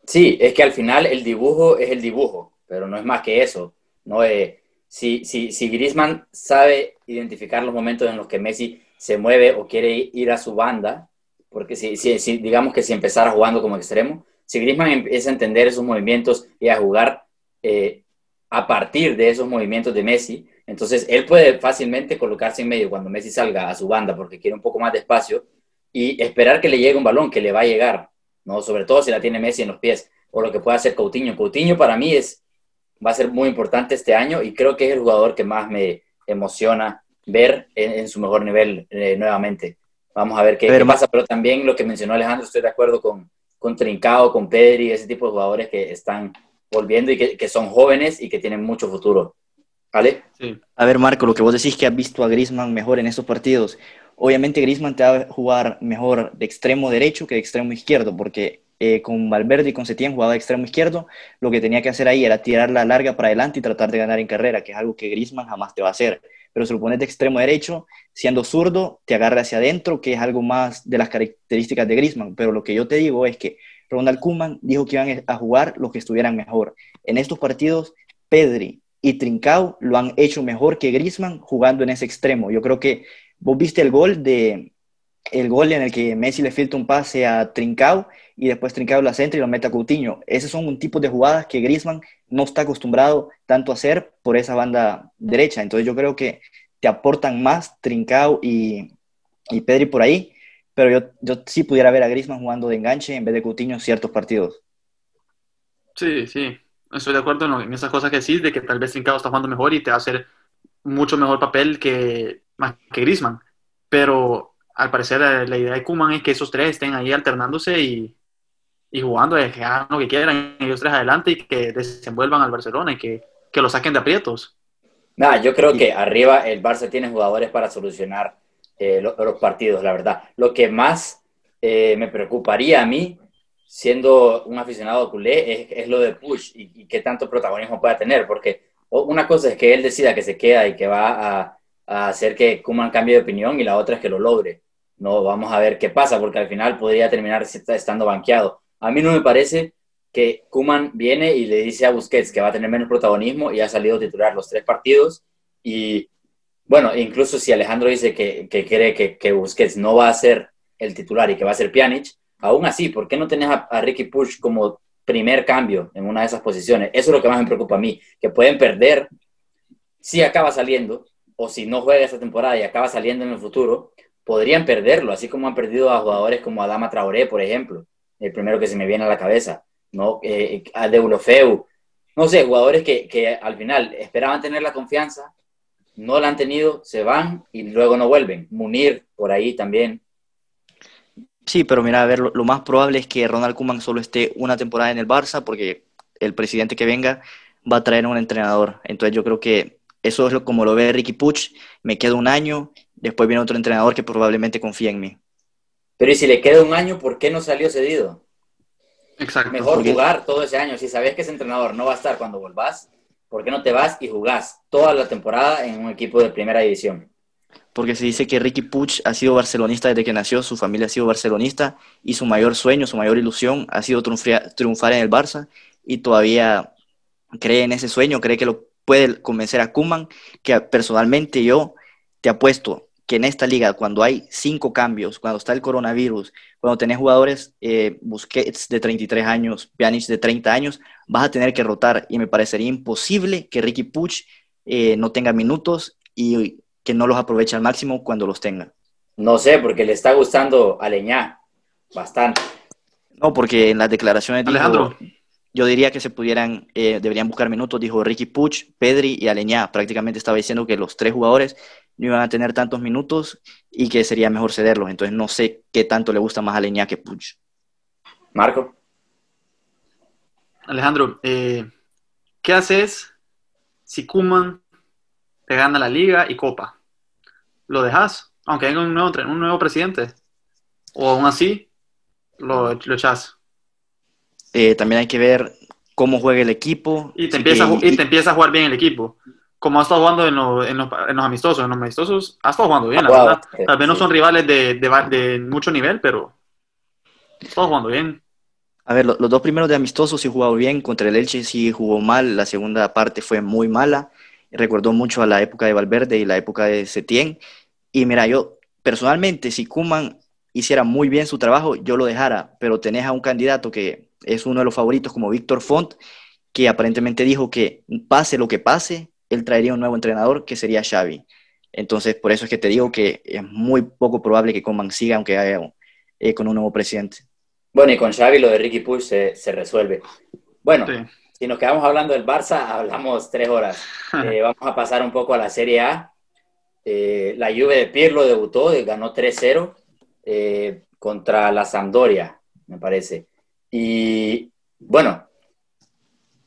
A: Sí, es que al final el dibujo es el dibujo pero no es más que eso. ¿no? Eh, si, si, si Griezmann sabe identificar los momentos en los que Messi se mueve o quiere ir a su banda, porque si, si, digamos que si empezara jugando como extremo, si Griezmann empieza a entender esos movimientos y a jugar eh, a partir de esos movimientos de Messi, entonces él puede fácilmente colocarse en medio cuando Messi salga a su banda porque quiere un poco más de espacio y esperar que le llegue un balón, que le va a llegar, ¿no? sobre todo si la tiene Messi en los pies, o lo que pueda hacer Coutinho. Coutinho para mí es va a ser muy importante este año y creo que es el jugador que más me emociona ver en, su mejor nivel eh, nuevamente. Vamos a ver qué, pasa, pero también lo que mencionó Alejandro, estoy de acuerdo con, con Trincao, con Pedri, ese tipo de jugadores que están volviendo y que, que son jóvenes y que tienen mucho futuro. ¿Vale?
B: Sí. A ver, Marco, lo que vos decís que has visto a Grisman mejor en estos partidos. Obviamente Grisman te va a jugar mejor de extremo derecho que de extremo izquierdo, porque eh, con Valverde y con Setién jugaba de extremo izquierdo, lo que tenía que hacer ahí era tirar la larga para adelante y tratar de ganar en carrera, que es algo que Griezmann jamás te va a hacer. Pero si lo pones de extremo derecho, siendo zurdo, te agarra hacia adentro, que es algo más de las características de Griezmann. Pero lo que yo te digo es que Ronald Koeman dijo que iban a jugar los que estuvieran mejor. En estos partidos, Pedri y Trincao lo han hecho mejor que Griezmann jugando en ese extremo. Yo creo que vos viste el gol de, el gol en el que Messi le filtra un pase a Trincao y después Trincao la centra y lo mete a Coutinho. Esos son un tipo de jugadas que Griezmann no está acostumbrado tanto a hacer por esa banda derecha. Entonces yo creo que te aportan más Trincao y, y Pedri por ahí, pero yo, yo sí pudiera ver a Griezmann jugando de enganche en vez de Coutinho en ciertos partidos.
C: Sí, sí, estoy de acuerdo en, esas cosas que decís, de que tal vez Trincao está jugando mejor y te va a hacer mucho mejor papel que, que Griezmann. Pero al parecer eh, la idea de Kuman es que esos tres estén ahí alternándose y, y jugando, que hagan lo que quieran ellos tres adelante y que desenvuelvan al Barcelona y que, que lo saquen de aprietos.
A: Nada, yo creo que arriba el Barça tiene jugadores para solucionar eh, los, partidos, la verdad. Lo que más eh, me preocuparía a mí, siendo un aficionado culé, es, es lo de Push y, y, qué tanto protagonismo pueda tener, porque una cosa es que él decida que se queda y que va a, a hacer que Kuman cambie de opinión y la otra es que lo logre. No, vamos a ver qué pasa, porque al final podría terminar estando banqueado. A mí no me parece que Kuman viene y le dice a Busquets que va a tener menos protagonismo y ha salido titular los tres partidos. Y bueno, incluso si Alejandro dice que, que cree que, que, Busquets no va a ser el titular y que va a ser Pjanic, aún así, ¿por qué no tenés a, Ricky Push como primer cambio en una de esas posiciones? Eso es lo que más me preocupa a mí, que pueden perder si acaba saliendo o si no juega esta temporada y acaba saliendo en el futuro, podrían perderlo, así como han perdido a jugadores como Adama Traoré, por ejemplo, el primero que se me viene a la cabeza, ¿no? Eh, a Deulofeu, no sé, jugadores que, que, al final esperaban tener la confianza, no la han tenido, se van y luego no vuelven. Munir, por ahí también.
B: Sí, pero mira, a ver, lo, más probable es que Ronald Koeman solo esté una temporada en el Barça, porque el presidente que venga va a traer un entrenador. Entonces yo creo que eso es lo, como lo ve Ricky Puch, me quedo un año después viene otro entrenador que probablemente confía en mí.
A: Pero ¿y si le queda un año, por qué no salió cedido?
C: Exacto.
A: Mejor jugar todo ese año. Si sabes que ese entrenador no va a estar cuando volvás, ¿por qué no te vas y jugás toda la temporada en un equipo de primera división?
B: Porque se dice que Ricky Puch ha sido barcelonista desde que nació, su familia ha sido barcelonista y su mayor sueño, su mayor ilusión ha sido triunfar en el Barça y todavía cree en ese sueño, cree que lo puede convencer a Kuman, que personalmente yo te apuesto que en esta liga, cuando hay cinco cambios, cuando está el coronavirus, cuando tenés jugadores eh, Busquets de 33 años, Pjanic de 30 años, vas a tener que rotar y me parecería imposible que Ricky Puch eh, no tenga minutos y que no los aproveche al máximo cuando los tenga.
A: No sé, porque le está gustando a Leñá bastante.
B: No, porque en las declaraciones Alejandro. yo diría que se pudieran, eh, deberían buscar minutos, dijo Ricky Puch, Pedri y Aleñá. Prácticamente estaba diciendo que los tres jugadores no iban a tener tantos minutos y que sería mejor cederlos. Entonces no sé qué tanto le gusta más a Leñá que Puch.
A: Marco.
C: Alejandro, eh, ¿qué haces si Kuman te gana la liga y copa? ¿Lo dejas? Aunque haya un nuevo, un nuevo presidente. ¿O aún así lo, lo echas?
B: Eh, también hay que ver cómo juega el equipo.
C: Y te, empieza, y, te empieza a jugar bien el equipo como ha estado jugando en, en, los, en, los, amistosos, en los amistosos, ha estado jugando bien, la verdad. Tal vez no son rivales de, de, mucho nivel, pero ha estado jugando bien.
B: A ver, los, dos primeros de amistosos sí jugado bien, contra el Elche sí jugó mal, la segunda parte fue muy mala, recordó mucho a la época de Valverde y la época de Setién. Y mira, yo personalmente, si Kuman hiciera muy bien su trabajo, yo lo dejara, pero tenés a un candidato que es uno de los favoritos como Víctor Font, que aparentemente dijo que pase lo que pase, él traería un nuevo entrenador que sería Xavi. Entonces, por eso es que te digo que es muy poco probable que Coman siga, aunque haya eh, con un nuevo presidente.
A: Bueno, y con Xavi lo de Ricky Puig se, resuelve. Bueno, si nos quedamos hablando del Barça, hablamos tres horas. Eh, vamos a pasar un poco a la Serie A. Eh, la Juve de Pirlo debutó, ganó 3-0 contra la Sampdoria, me parece. Y bueno,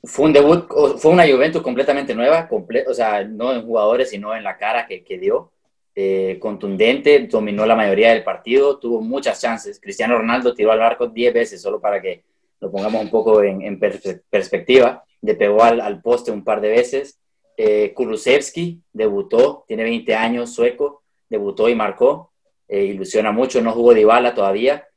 A: fue un debut, fue una Juventus completamente nueva, o sea, no en jugadores, sino en la cara que, que dio. Eh, contundente, dominó la mayoría del partido, tuvo muchas chances. Cristiano Ronaldo tiró al arco 10 veces, solo para que lo pongamos un poco en, perspectiva. Le pegó al, al, poste un par de veces. Eh, debutó, tiene 20 años, sueco, debutó y marcó. Eh, ilusiona mucho, no jugó Dybala todavía.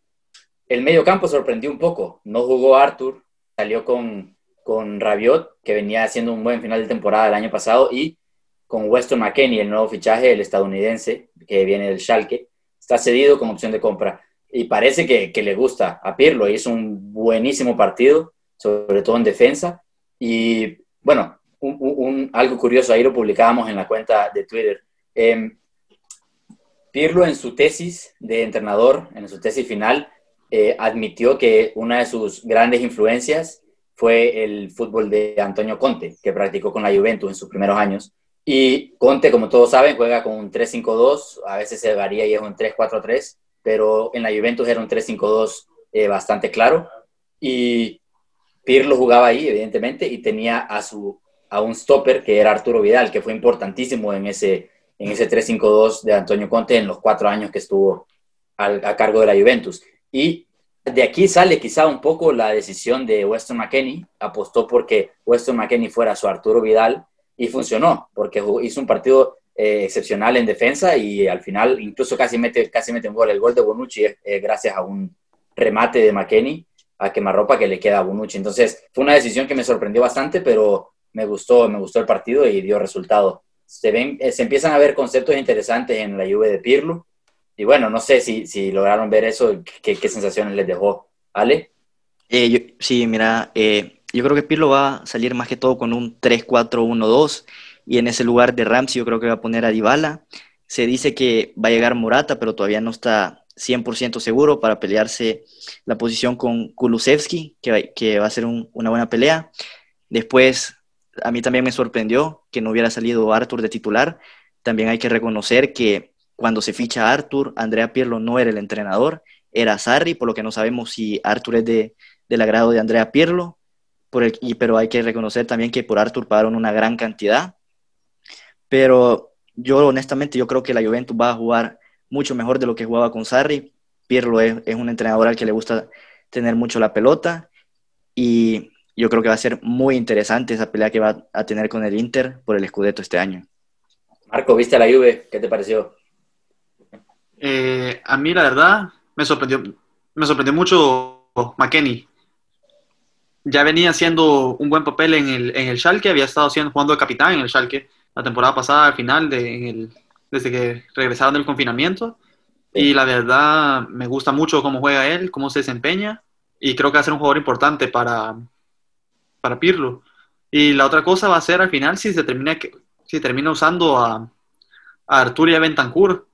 A: El medio campo sorprendió un poco, no jugó Arthur, salió con, con Rabiot, que venía haciendo un buen final de temporada el año pasado, y con Weston McKenney, el nuevo fichaje, el estadounidense, que viene del Schalke, está cedido como opción de compra. Y parece que, le gusta a Pirlo, hizo un buenísimo partido, sobre todo en defensa. Y bueno, algo curioso, ahí lo publicábamos en la cuenta de Twitter. Em, Pirlo en su tesis de entrenador, en su tesis final, eh, admitió que una de sus grandes influencias fue el fútbol de Antonio Conte, que practicó con la Juventus en sus primeros años. Y Conte, como todos saben, juega con un 3-5-2, a veces se varía y es un 3-4-3, pero en la Juventus era un 3-5-2 eh, bastante claro. Y Pirlo jugaba ahí, evidentemente, y tenía a, su, a un stopper que era Arturo Vidal, que fue importantísimo en ese, en ese 3-5-2 de Antonio Conte en los cuatro años que estuvo a cargo de la Juventus. Y de aquí sale quizá un poco la decisión de Weston McKenney. Apostó porque Weston McKenney fuera su Arturo Vidal y funcionó, porque hizo un partido eh, excepcional en defensa y al final incluso casi mete, casi mete un gol. El gol de Bonucci es eh, gracias a un remate de McKenney a quemarropa que le queda a Bonucci. Entonces fue una decisión que me sorprendió bastante, pero me gustó, me gustó el partido y dio resultado. Se, ven, eh, se empiezan a ver conceptos interesantes en la lluvia de Pirlo y bueno, no sé si, si lograron ver eso, qué, sensaciones les dejó. ¿Ale?
B: Eh, sí, mira, eh, yo creo que Pirlo va a salir más que todo con un 3-4-1-2 y en ese lugar de Ramsey yo creo que va a poner a Dybala. Se dice que va a llegar Morata, pero todavía no está 100% seguro para pelearse la posición con Kulusevski, que, que va a ser una buena pelea. Después, a mí también me sorprendió que no hubiera salido Arthur de titular. También hay que reconocer que cuando se ficha Arthur, Andrea Pirlo no era el entrenador, era Sarri, por lo que no sabemos si Arthur es de, del agrado de Andrea Pirlo, por el, y, pero hay que reconocer también que por Arthur pagaron una gran cantidad. Pero yo honestamente yo creo que la Juventus va a jugar mucho mejor de lo que jugaba con Sarri. Pirlo es, es un entrenador al que le gusta tener mucho la pelota y yo creo que va a ser muy interesante esa pelea que va a tener con el Inter por el Scudetto este año.
A: Marco, ¿viste a la Juve? ¿Qué te pareció?
C: Eh, a mí, la verdad, me sorprendió, me sorprendió mucho McKenny. Ya venía haciendo un buen papel en el, en el Schalke, había estado haciendo, jugando de capitán en el Schalke la temporada pasada, al final de, en el, desde que regresaron del confinamiento. Y la verdad, me gusta mucho cómo juega él, cómo se desempeña. Y creo que va a ser un jugador importante para, para Pirlo. Y la otra cosa va a ser al final si se termina, si termina usando a, a Artur y a Bentancur,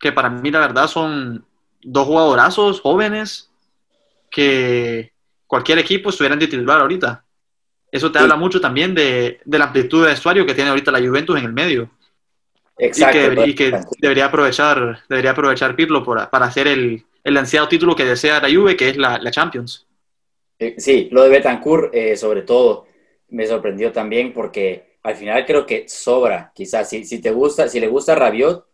C: que para mí la verdad son dos jugadorazos jóvenes que cualquier equipo estuvieran de titular ahorita. Eso te habla mucho también de, la amplitud de vestuario que tiene ahorita la Juventus en el medio. Exacto. Y que, debería aprovechar, debería aprovechar Pirlo para hacer el, el ansiado título que desea la Juve, que es la, la Champions.
A: Eh, sí, lo de Betancourt, eh, sobre todo, me sorprendió también porque al final creo que sobra, quizás. Si, si te gusta, si le gusta Rabiot,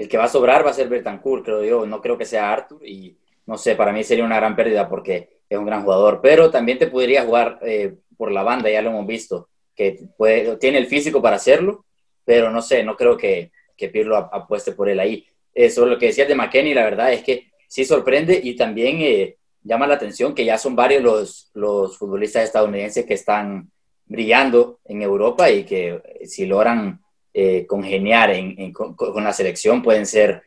A: el que va a sobrar va a ser Betancourt, creo yo. No creo que sea Arthur y no sé, para mí sería una gran pérdida porque es un gran jugador. Pero también te podría jugar eh, por la banda, ya lo hemos visto, que tiene el físico para hacerlo, pero no sé, no creo que, que Pirlo apueste por él ahí. Eso lo que decías de McKenny, la verdad es que sí sorprende y también eh, llama la atención que ya son varios los, los futbolistas estadounidenses que están brillando en Europa y que eh, si logran eh, congeniar en, con, la selección pueden ser,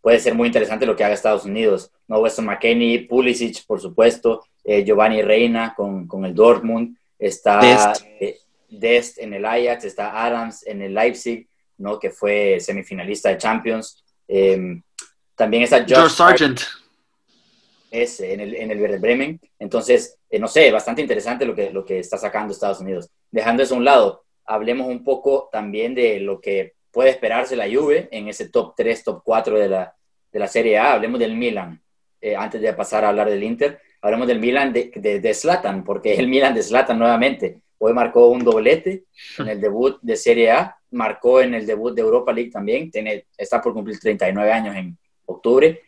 A: puede ser muy interesante lo que haga Estados Unidos. ¿no? Weston McKenney, Pulisic, por supuesto, Giovanni Reina con, con el Dortmund, está Dest. en el Ajax, está Adams en el Leipzig, ¿no? que fue semifinalista de Champions. Em, también está
C: George Sargent.
A: Es en el, en el Bremen. Entonces, eh, no sé, bastante interesante lo que, lo que está sacando Estados Unidos. Dejando eso a un lado, hablemos un poco también de lo que puede esperarse la Juve en ese top 3, top 4 de la, de la Serie A. Hablemos del Milan, eh, antes de pasar a hablar del Inter. Hablemos del Milan de, de, de Zlatan, porque el Milan de Zlatan nuevamente. Hoy marcó un doblete en el debut de Serie A, marcó en el debut de Europa League también, tiene, está por cumplir 39 años en, octubre.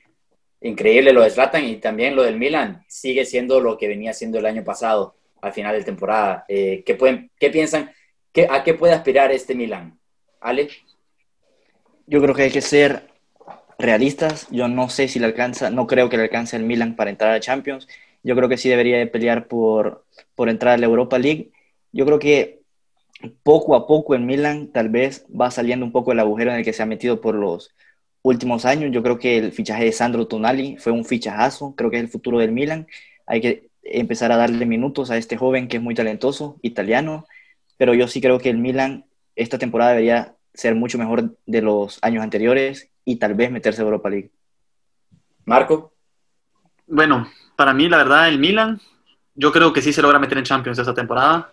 A: Increíble lo de Zlatan y también lo del Milan. Sigue siendo lo que venía siendo el año pasado al final de temporada. Eh, ¿qué, pueden, ¿Qué piensan? ¿Qué, ¿A qué puede aspirar este Milan? Ale.
B: Yo creo que hay que ser realistas. Yo no sé si le alcanza, no creo que le alcance el Milan para entrar a Champions. Yo creo que sí debería de pelear por, por entrar a la Europa League. Yo creo que poco a poco el Milan tal vez va saliendo un poco el agujero en el que se ha metido por los últimos años. Yo creo que el fichaje de Sandro Tonali fue un fichajazo, creo que es el futuro del Milan. Hay que empezar a darle minutos a este joven que es muy talentoso, italiano, pero yo sí creo que el Milan esta temporada debería ser mucho mejor de los años anteriores y tal vez meterse a Europa League.
A: Marco.
C: Bueno, para mí la verdad el Milan, yo creo que sí se logra meter en Champions esta temporada.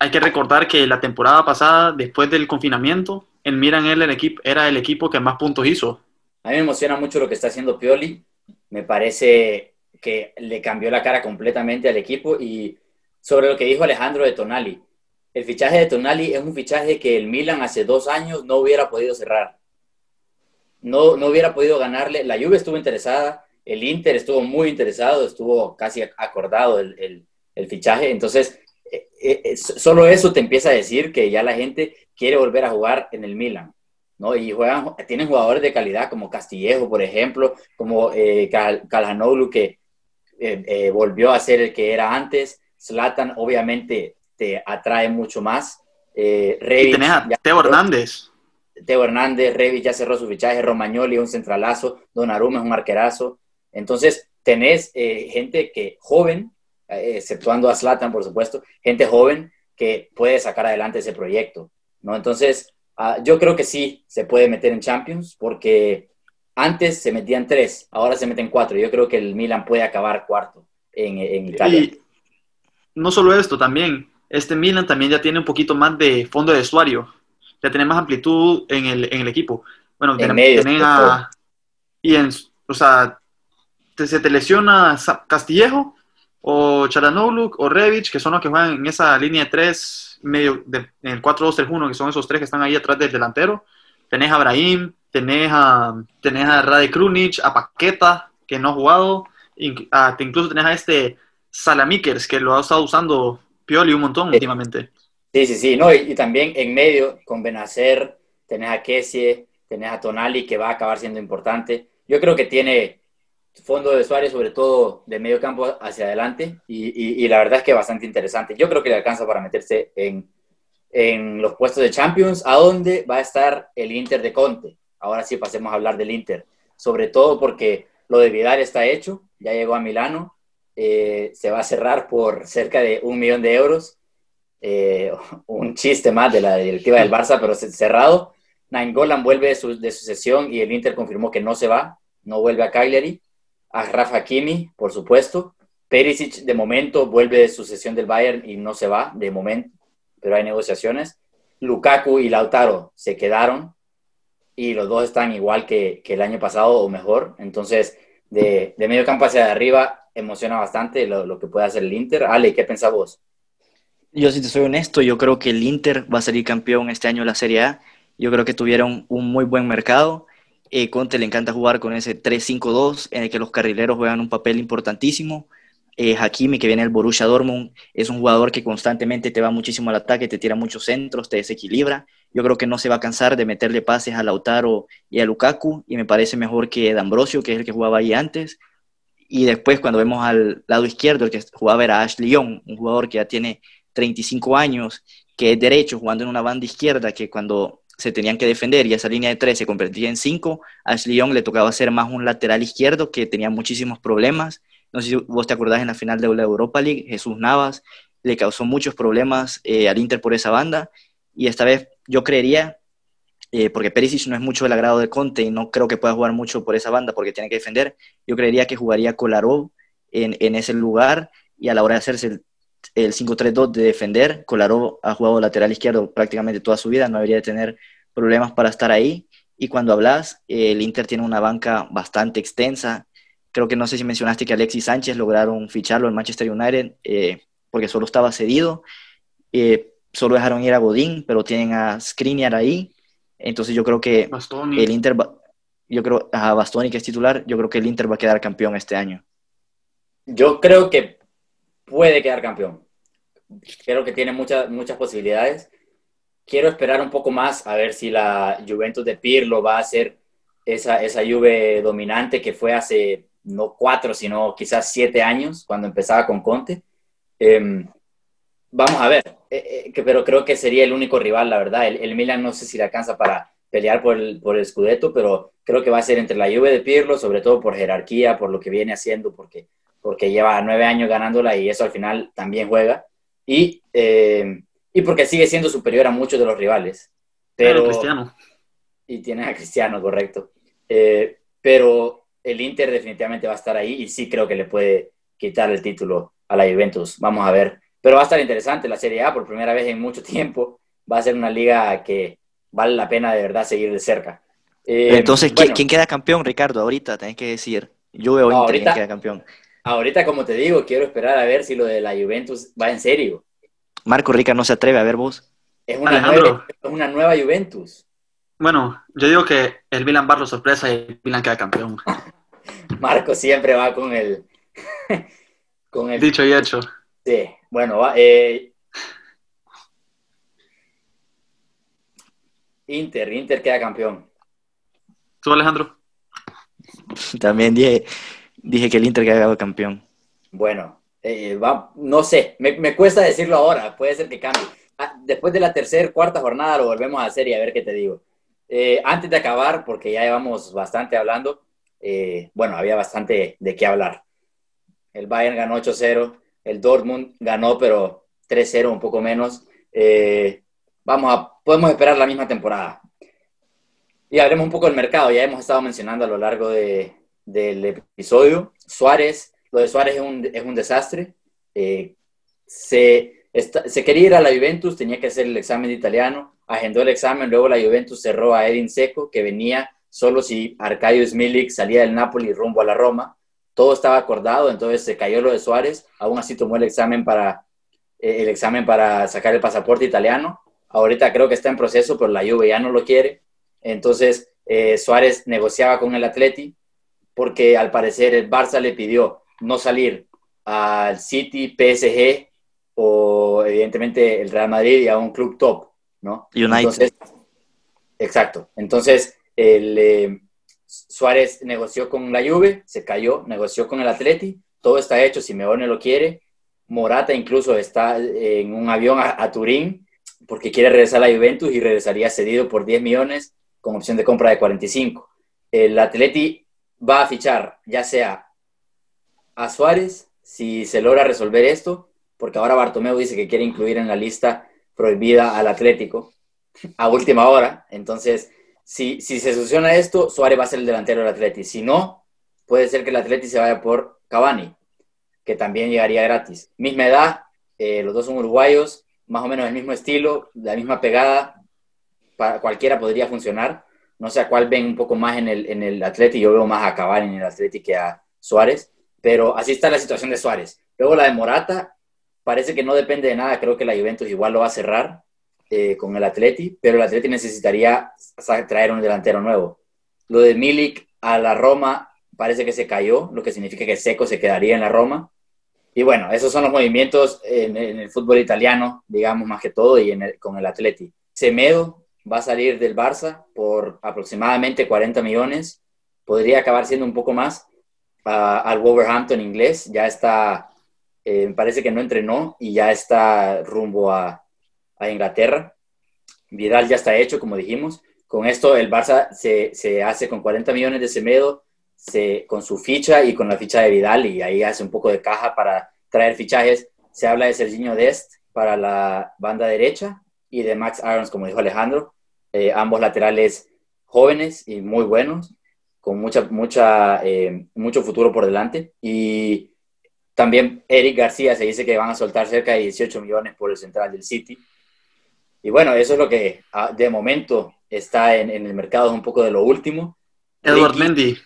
C: Hay que recordar que la temporada pasada, después del confinamiento, el Milan era el, equipo, era el equipo que más puntos hizo.
A: A mí me emociona mucho lo que está haciendo Pioli. Me parece que le cambió la cara completamente al equipo y sobre lo que dijo Alejandro de Tonali. El fichaje de Tonali es un fichaje que el Milan hace dos años no hubiera podido cerrar. No, no hubiera podido ganarle. La Juve estuvo interesada, el Inter estuvo muy interesado, estuvo casi acordado el, el, fichaje. Entonces, eh, eh, solo eso te empieza a decir que ya la gente quiere volver a jugar en el Milan. ¿no? Y juegan, tienen jugadores de calidad como Castillejo, por ejemplo, como eh, que eh, eh, volvió a ser el que era antes. Zlatan, obviamente, te atrae mucho más.
C: Eh, y tenés a Teo Hernández.
A: Teo Hernández, Revis ya cerró su fichaje, Romagnoli un centralazo, Donnarumma es un arquerazo. Entonces, tenés gente que joven, exceptuando a Zlatan, por supuesto, gente joven que puede sacar adelante ese proyecto. ¿no? Entonces, uh, yo creo que sí se puede meter en Champions porque antes se metían tres, ahora se meten cuatro. Yo creo que el Milan puede acabar cuarto en, en Italia. Y
C: no solo esto, también, este Milan también ya tiene un poquito más de fondo de vestuario, ya tiene más amplitud en el, en el equipo. Bueno, en tienen, a, y en, o sea, te, se te lesiona Castillejo o Charanoglu o Revich, que son los que juegan en esa línea de tres medio de, en el 4-2-3-1, que son esos tres que están ahí atrás del delantero. Tenés a Brahim, tenés a, tenés a Rade Krunic, a Paqueta, que no ha jugado, incluso tenés a este Salamikers, que lo ha estado usando Pioli un montón últimamente.
A: Sí, sí, sí, no, y, también en medio, con Benacer, tenés a Kessie, tenés a Tonali, que va a acabar siendo importante. Yo creo que tiene fondo de Suárez, sobre todo de medio campo hacia adelante, y, la verdad es que bastante interesante. Yo creo que le alcanza para meterse en, en los puestos de Champions, a dónde va a estar el Inter de Conte. Ahora sí pasemos a hablar del Inter, sobre todo porque lo de Vidal está hecho, ya llegó a Milano, eh, se va a cerrar por cerca de un millón de euros, eh, un chiste más de la directiva del Barça, pero cerrado. Nainggolan vuelve de su, de sesión y el Inter confirmó que no se va, no vuelve a Cagliari. A Rafa Kimi, por supuesto. Perisic, de momento, vuelve de su sesión del Bayern y no se va, de momento, pero hay negociaciones. Lukaku y Lautaro se quedaron y los dos están igual que, que el año pasado o mejor. Entonces, de, de, medio campo hacia arriba, emociona bastante lo, lo, que puede hacer el Inter. Ale, ¿qué pensás vos?
B: Yo, si te soy honesto, yo creo que el Inter va a salir campeón este año de la Serie A. Yo creo que tuvieron un muy buen mercado. Eh, Conte le encanta jugar con ese 3-5-2 en el que los carrileros juegan un papel importantísimo. Eh, Hakimi, que viene del Borussia Dortmund, es un jugador que constantemente te va muchísimo al ataque, te tira muchos centros, te desequilibra. Yo creo que no se va a cansar de meterle pases a Lautaro y a Lukaku, y me parece mejor que D'Ambrosio, que es el que jugaba ahí antes. Y después, cuando vemos al lado izquierdo, el que jugaba era Ashley Young, un jugador que ya tiene 35 años, que es derecho, jugando en una banda izquierda, que cuando se tenían que defender y esa línea de tres se convertía en cinco, a Ashley Young le tocaba ser más un lateral izquierdo que tenía muchísimos problemas. No sé si vos te acordás en la final de la Europa League, Jesús Navas le causó muchos problemas eh, al Inter por esa banda y esta vez yo creería, eh, porque Perisic no es mucho del agrado de Conte y no creo que pueda jugar mucho por esa banda porque tiene que defender, yo creería que jugaría Kolarov en, en ese lugar y a la hora de hacerse el, el 5-3-2 de defender. Kolarov ha jugado lateral izquierdo prácticamente toda su vida, no debería de tener problemas para estar ahí. Y cuando hablas, el Inter tiene una banca bastante extensa. Creo que no sé si mencionaste que Alexis Sánchez lograron ficharlo en Manchester United eh, porque solo estaba cedido. Eh, solo dejaron ir a Godín, pero tienen a Skriniar ahí. Entonces yo creo que
C: Bastoni.
B: el Inter, va, yo creo, a Bastoni que es titular, yo creo que el Inter va a quedar campeón este año.
A: Yo creo que puede quedar campeón. Creo que tiene muchas, muchas posibilidades. Quiero esperar un poco más a ver si la Juventus de Pirlo va a ser esa, esa Juve dominante que fue hace no cuatro, sino quizás siete años cuando empezaba con Conte. Eh, vamos a ver, eh, eh, pero creo que sería el único rival, la verdad. El, el, Milan no sé si le alcanza para pelear por el, por el Scudetto, pero creo que va a ser entre la Juve de Pirlo, sobre todo por jerarquía, por lo que viene haciendo, porque porque lleva nueve años ganándola y eso al final también juega. Y, eh, y porque sigue siendo superior a muchos de los rivales. Pero,
C: Cristiano.
A: Y tiene a Cristiano, correcto. Eh, pero el Inter definitivamente va a estar ahí y sí creo que le puede quitar el título a la Juventus. Vamos a ver. Pero va a estar interesante la Serie A por primera vez en mucho tiempo. Va a ser una liga que vale la pena de verdad seguir de cerca.
B: Eh, Entonces, ¿quién, bueno, ¿quién queda campeón, Ricardo? Ahorita tenés que decir. Yo veo
A: no,
B: Inter
A: ahorita,
B: queda campeón.
A: Ahorita, como te digo, quiero esperar a ver si lo de la Juventus va en serio.
B: Marco Rica no se atreve a ver vos.
A: Es una, nueva, es una nueva Juventus.
C: Bueno, yo digo que el Milan va a sorpresa y el Milan queda campeón.
A: Marco siempre va con el...
C: con el... Dicho y hecho.
A: Sí, bueno, va, eh... Inter, Inter queda campeón.
C: ¿Tú, Alejandro?
B: También dije, dije que el Inter quedaba campeón.
A: Bueno, eh, va, no sé, me, me, cuesta decirlo ahora, puede ser que cambie. Ah, después de la tercera, cuarta jornada lo volvemos a hacer y a ver qué te digo. Eh, antes de acabar, porque ya llevamos bastante hablando, eh, bueno, había bastante de qué hablar. El Bayern ganó 8-0, el Dortmund ganó, pero 3-0, un poco menos. Eh, vamos a, podemos esperar la misma temporada. Y hablemos un poco del mercado, ya hemos estado mencionando a lo largo de, del episodio. Suárez, lo de Suárez es un, es un desastre. Eh, se, se quería ir a la Juventus, tenía que hacer el examen italiano, agendó el examen, luego la Juventus cerró a Edin Seco, que venía solo si Arcadio Milik salía del Napoli rumbo a la Roma. Todo estaba acordado, entonces se cayó lo de Suárez, aún así tomó el examen para, eh, el examen para sacar el pasaporte italiano. Ahorita creo que está en proceso, pero la Juve ya no lo quiere. Entonces eh, Suárez negociaba con el Atleti, porque al parecer el Barça le pidió no salir al City, PSG o evidentemente el Real Madrid y a un club top, ¿no?
B: United.
A: Entonces, exacto. Entonces, el, eh, Suárez negoció con la Juve, se cayó, negoció con el Atleti, todo está hecho, Simeone lo quiere, Morata incluso está en un avión a, a Turín porque quiere regresar a la Juventus y regresaría cedido por 10 millones con opción de compra de 45. El Atleti va a fichar ya sea a Suárez, si se logra resolver esto, porque ahora Bartomeu dice que quiere incluir en la lista prohibida al Atlético a última hora. Entonces, si, se soluciona esto, Suárez va a ser el delantero del Atleti. Si no, puede ser que el Atleti se vaya por Cavani, que también llegaría gratis. Misma edad, eh, los dos son uruguayos, más o menos el mismo estilo, la misma pegada, para cualquiera podría funcionar. No sé a cuál ven un poco más en el, en el Atleti, yo veo más a Cavani en el Atleti que a Suárez, pero así está la situación de Suárez. Luego la de Morata, parece que no depende de nada, creo que la Juventus igual lo va a cerrar eh, con el Atleti, pero el Atleti necesitaría traer un delantero nuevo. Lo de Milik a la Roma parece que se cayó, lo que significa que Seco se quedaría en la Roma. Y bueno, esos son los movimientos en, el fútbol italiano, digamos más que todo, y con el Atleti. Semedo va a salir del Barça por aproximadamente 40 millones, podría acabar siendo un poco más al Wolverhampton inglés, ya está, eh, parece que no entrenó y ya está rumbo a, a, Inglaterra. Vidal ya está hecho, como dijimos. Con esto el Barça se, se hace con 40 millones de Semedo, se, con su ficha y con la ficha de Vidal y ahí hace un poco de caja para traer fichajes. Se habla de Serginho Dest para la banda derecha y de Max Irons, como dijo Alejandro, eh, ambos laterales jóvenes y muy buenos, con mucha, mucha, eh, mucho futuro por delante. Y también Eric García se dice que van a soltar cerca de 18 millones por el central del City. Y bueno, eso es lo que ah, de momento está en, el mercado, es un poco de lo último.
C: Edward Mendy.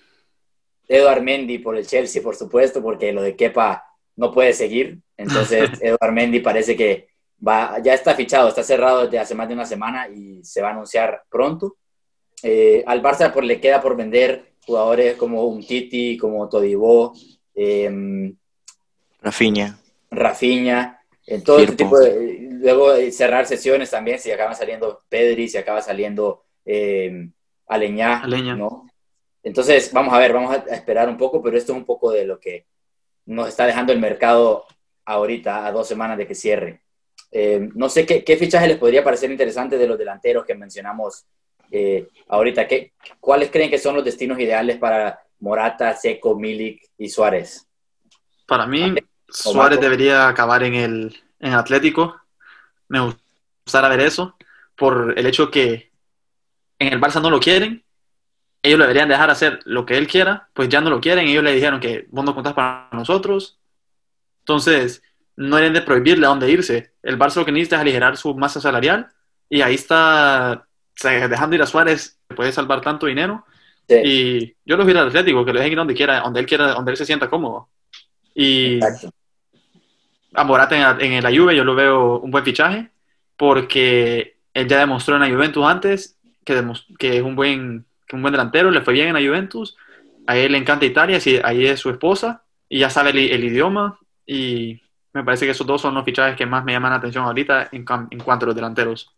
A: Edward Mendy por el Chelsea, por supuesto, porque lo de Kepa no puede seguir. Entonces, Edward Mendy parece que va, ya está fichado, está cerrado desde hace más de una semana y se va a anunciar pronto. Eh, al Barça pues, le queda por vender jugadores como un Titi, como Todibó, eh,
B: Rafinha.
A: Rafinha, en todo este tipo de... Luego eh, cerrar sesiones también, si acaba saliendo Pedri, si acaba saliendo eh, Aleñá, ¿no? Entonces, vamos a ver, vamos a esperar un poco, pero esto es un poco de lo que nos está dejando el mercado ahorita, a dos semanas de que cierre. Eh, no sé qué, qué fichaje les podría parecer interesante de los delanteros que mencionamos eh, ahorita. ¿qué, ¿Cuáles creen que son los destinos ideales para Morata, Seco, Milik y Suárez?
C: Para mí, Suárez debería acabar en el en Atlético. Me gustaría ver eso, por el hecho que en el Barça no lo quieren. Ellos le deberían dejar hacer lo que él quiera, pues ya no lo quieren. Ellos le dijeron que vos no contás para nosotros. Entonces, no deben de prohibirle a dónde irse. El Barça lo que necesita es aligerar su masa salarial y ahí está dejando ir a Suárez, puede salvar tanto dinero. Y yo lo voy al Atlético, que lo dejen ir donde quiera, donde él quiera, donde él se sienta cómodo. Y a Morata en, en, la Juve yo lo veo un buen fichaje, porque él ya demostró en la Juventus antes que, que es un buen, que un buen delantero, le fue bien en la Juventus, a él le encanta Italia, ahí es su esposa, y ya sabe el, idioma, y me parece que esos dos son los fichajes que más me llaman la atención ahorita en, en cuanto a los delanteros.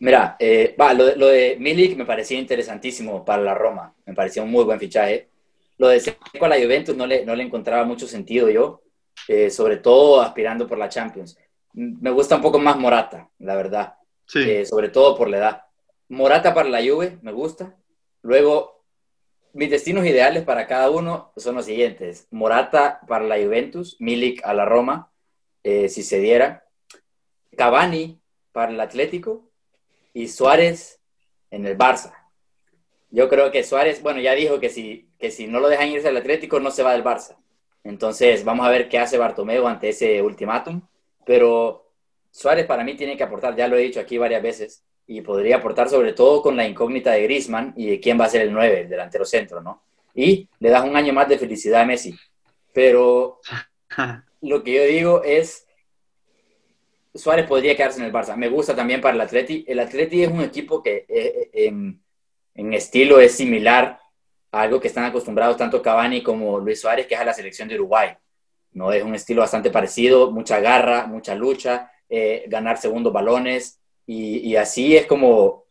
A: Mira, eh, lo, lo, de Milik me parecía interesantísimo para la Roma, me parecía un muy buen fichaje. Lo de Seco a la Juventus no le, no le encontraba mucho sentido yo, eh, sobre todo aspirando por la Champions. Me gusta un poco más Morata, la verdad, sí. eh, sobre todo por la edad. Morata para la Juve, me gusta. Luego, mis destinos ideales para cada uno son los siguientes. Morata para la Juventus, Milik a la Roma, eh, si se diera. Cavani para el Atlético y Suárez en el Barça. Yo creo que Suárez, bueno, ya dijo que si, que si no lo dejan irse al Atlético, no se va del Barça. Entonces, vamos a ver qué hace Bartomeu ante ese ultimátum. Pero Suárez para mí tiene que aportar, ya lo he dicho aquí varias veces, y podría aportar sobre todo con la incógnita de Griezmann y de quién va a ser el 9, el delantero centro, ¿no? Y le das un año más de felicidad a Messi. Pero lo que yo digo es Suárez podría quedarse en el Barça. Me gusta también para el Atleti. El Atleti es un equipo que eh, eh, en, estilo es similar a algo que están acostumbrados tanto Cavani como Luis Suárez, que es a la selección de Uruguay. No es un estilo bastante parecido, mucha garra, mucha lucha, eh, ganar segundos balones y, así es como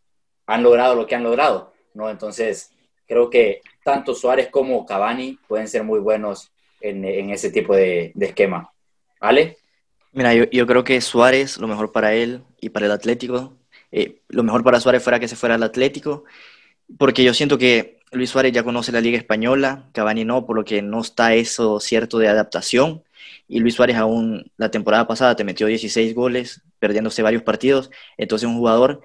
A: han logrado lo que han logrado. ¿no? Entonces, creo que tanto Suárez como Cavani pueden ser muy buenos en, ese tipo de, de esquema. ¿Vale?
B: Mira, yo, creo que Suárez, lo mejor para él y para el Atlético, eh, lo mejor para Suárez fuera que se fuera al Atlético, porque yo siento que Luis Suárez ya conoce la Liga Española, Cavani no, por lo que no está eso cierto de adaptación. Y Luis Suárez aún la temporada pasada te metió 16 goles, perdiéndose varios partidos. Entonces un jugador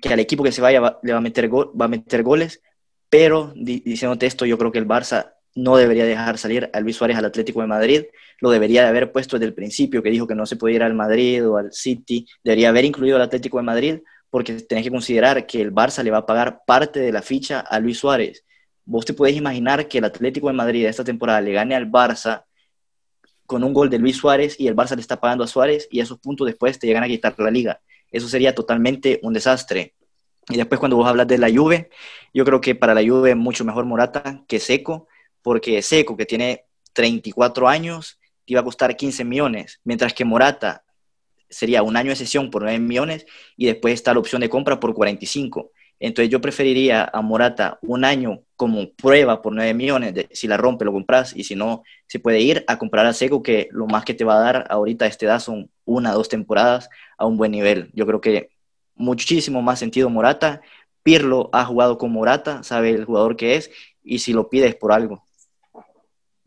B: que al equipo que se vaya le va a meter, va a meter goles, pero diciéndote esto, yo creo que el Barça no debería dejar salir a Luis Suárez al Atlético de Madrid, lo debería de haber puesto desde el principio, que dijo que no se podía ir al Madrid o al City, debería haber incluido al Atlético de Madrid, porque tenés que considerar que el Barça le va a pagar parte de la ficha a Luis Suárez. Vos te podés imaginar que el Atlético de Madrid esta temporada le gane al Barça con un gol de Luis Suárez y el Barça le está pagando a Suárez y esos puntos después te llegan a quitar la liga. Eso sería totalmente un desastre. Y después cuando vos hablas de la Juve, yo creo que para la Juve es mucho mejor Morata que Seco, porque Seco, que tiene 34 años, te iba a costar 15 millones, mientras que Morata sería un año de sesión por 9 millones y después está la opción de compra por 45. Entonces yo preferiría a Morata un año como prueba por 9 millones, de, si la rompe lo compras y si no, se puede ir a comprar a Seco, que lo más que te va a dar ahorita a esta edad son una dos temporadas a un buen nivel. Yo creo que muchísimo más sentido Morata. Pirlo ha jugado con Morata, sabe el jugador que es y si lo pides por algo.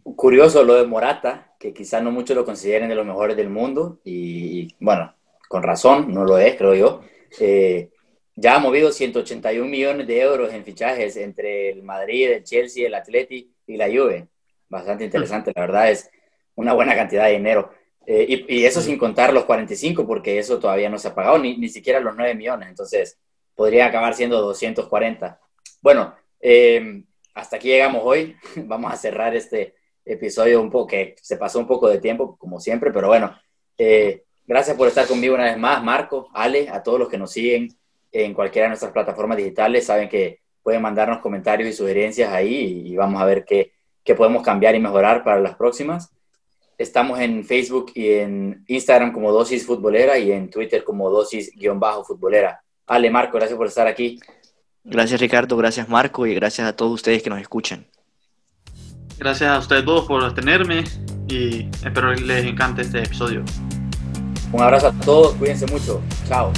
A: Curioso lo de Morata, que quizás no muchos lo consideren de los mejores del mundo y, bueno, con razón, no lo es, creo yo. Eh, ya ha movido 181 millones de euros en fichajes entre el Madrid, el Chelsea, el Atleti y la Juve. Bastante interesante, la verdad es una buena cantidad de dinero. Eh, y, eso sin contar los 45, porque eso todavía no se ha pagado, ni, ni siquiera los 9 millones. Entonces, podría acabar siendo 240. Bueno, eh, hasta aquí llegamos hoy. Vamos a cerrar este episodio un poco, que se pasó un poco de tiempo, como siempre, pero bueno. Eh, gracias por estar conmigo una vez más, Marco, Ale, a todos los que nos siguen en cualquiera de nuestras plataformas digitales. Saben que pueden mandarnos comentarios y sugerencias ahí y vamos a ver qué, qué podemos cambiar y mejorar para las próximas. Estamos en Facebook y en Instagram como Dosis Futbolera y en Twitter como Dosis-Futbolera. Ale, Marco, gracias por estar aquí.
B: Gracias Ricardo, gracias Marco y gracias a todos ustedes que nos escuchan.
C: Gracias a ustedes todos por tenerme y espero les encante este episodio.
A: Un abrazo a todos, cuídense mucho. Chao.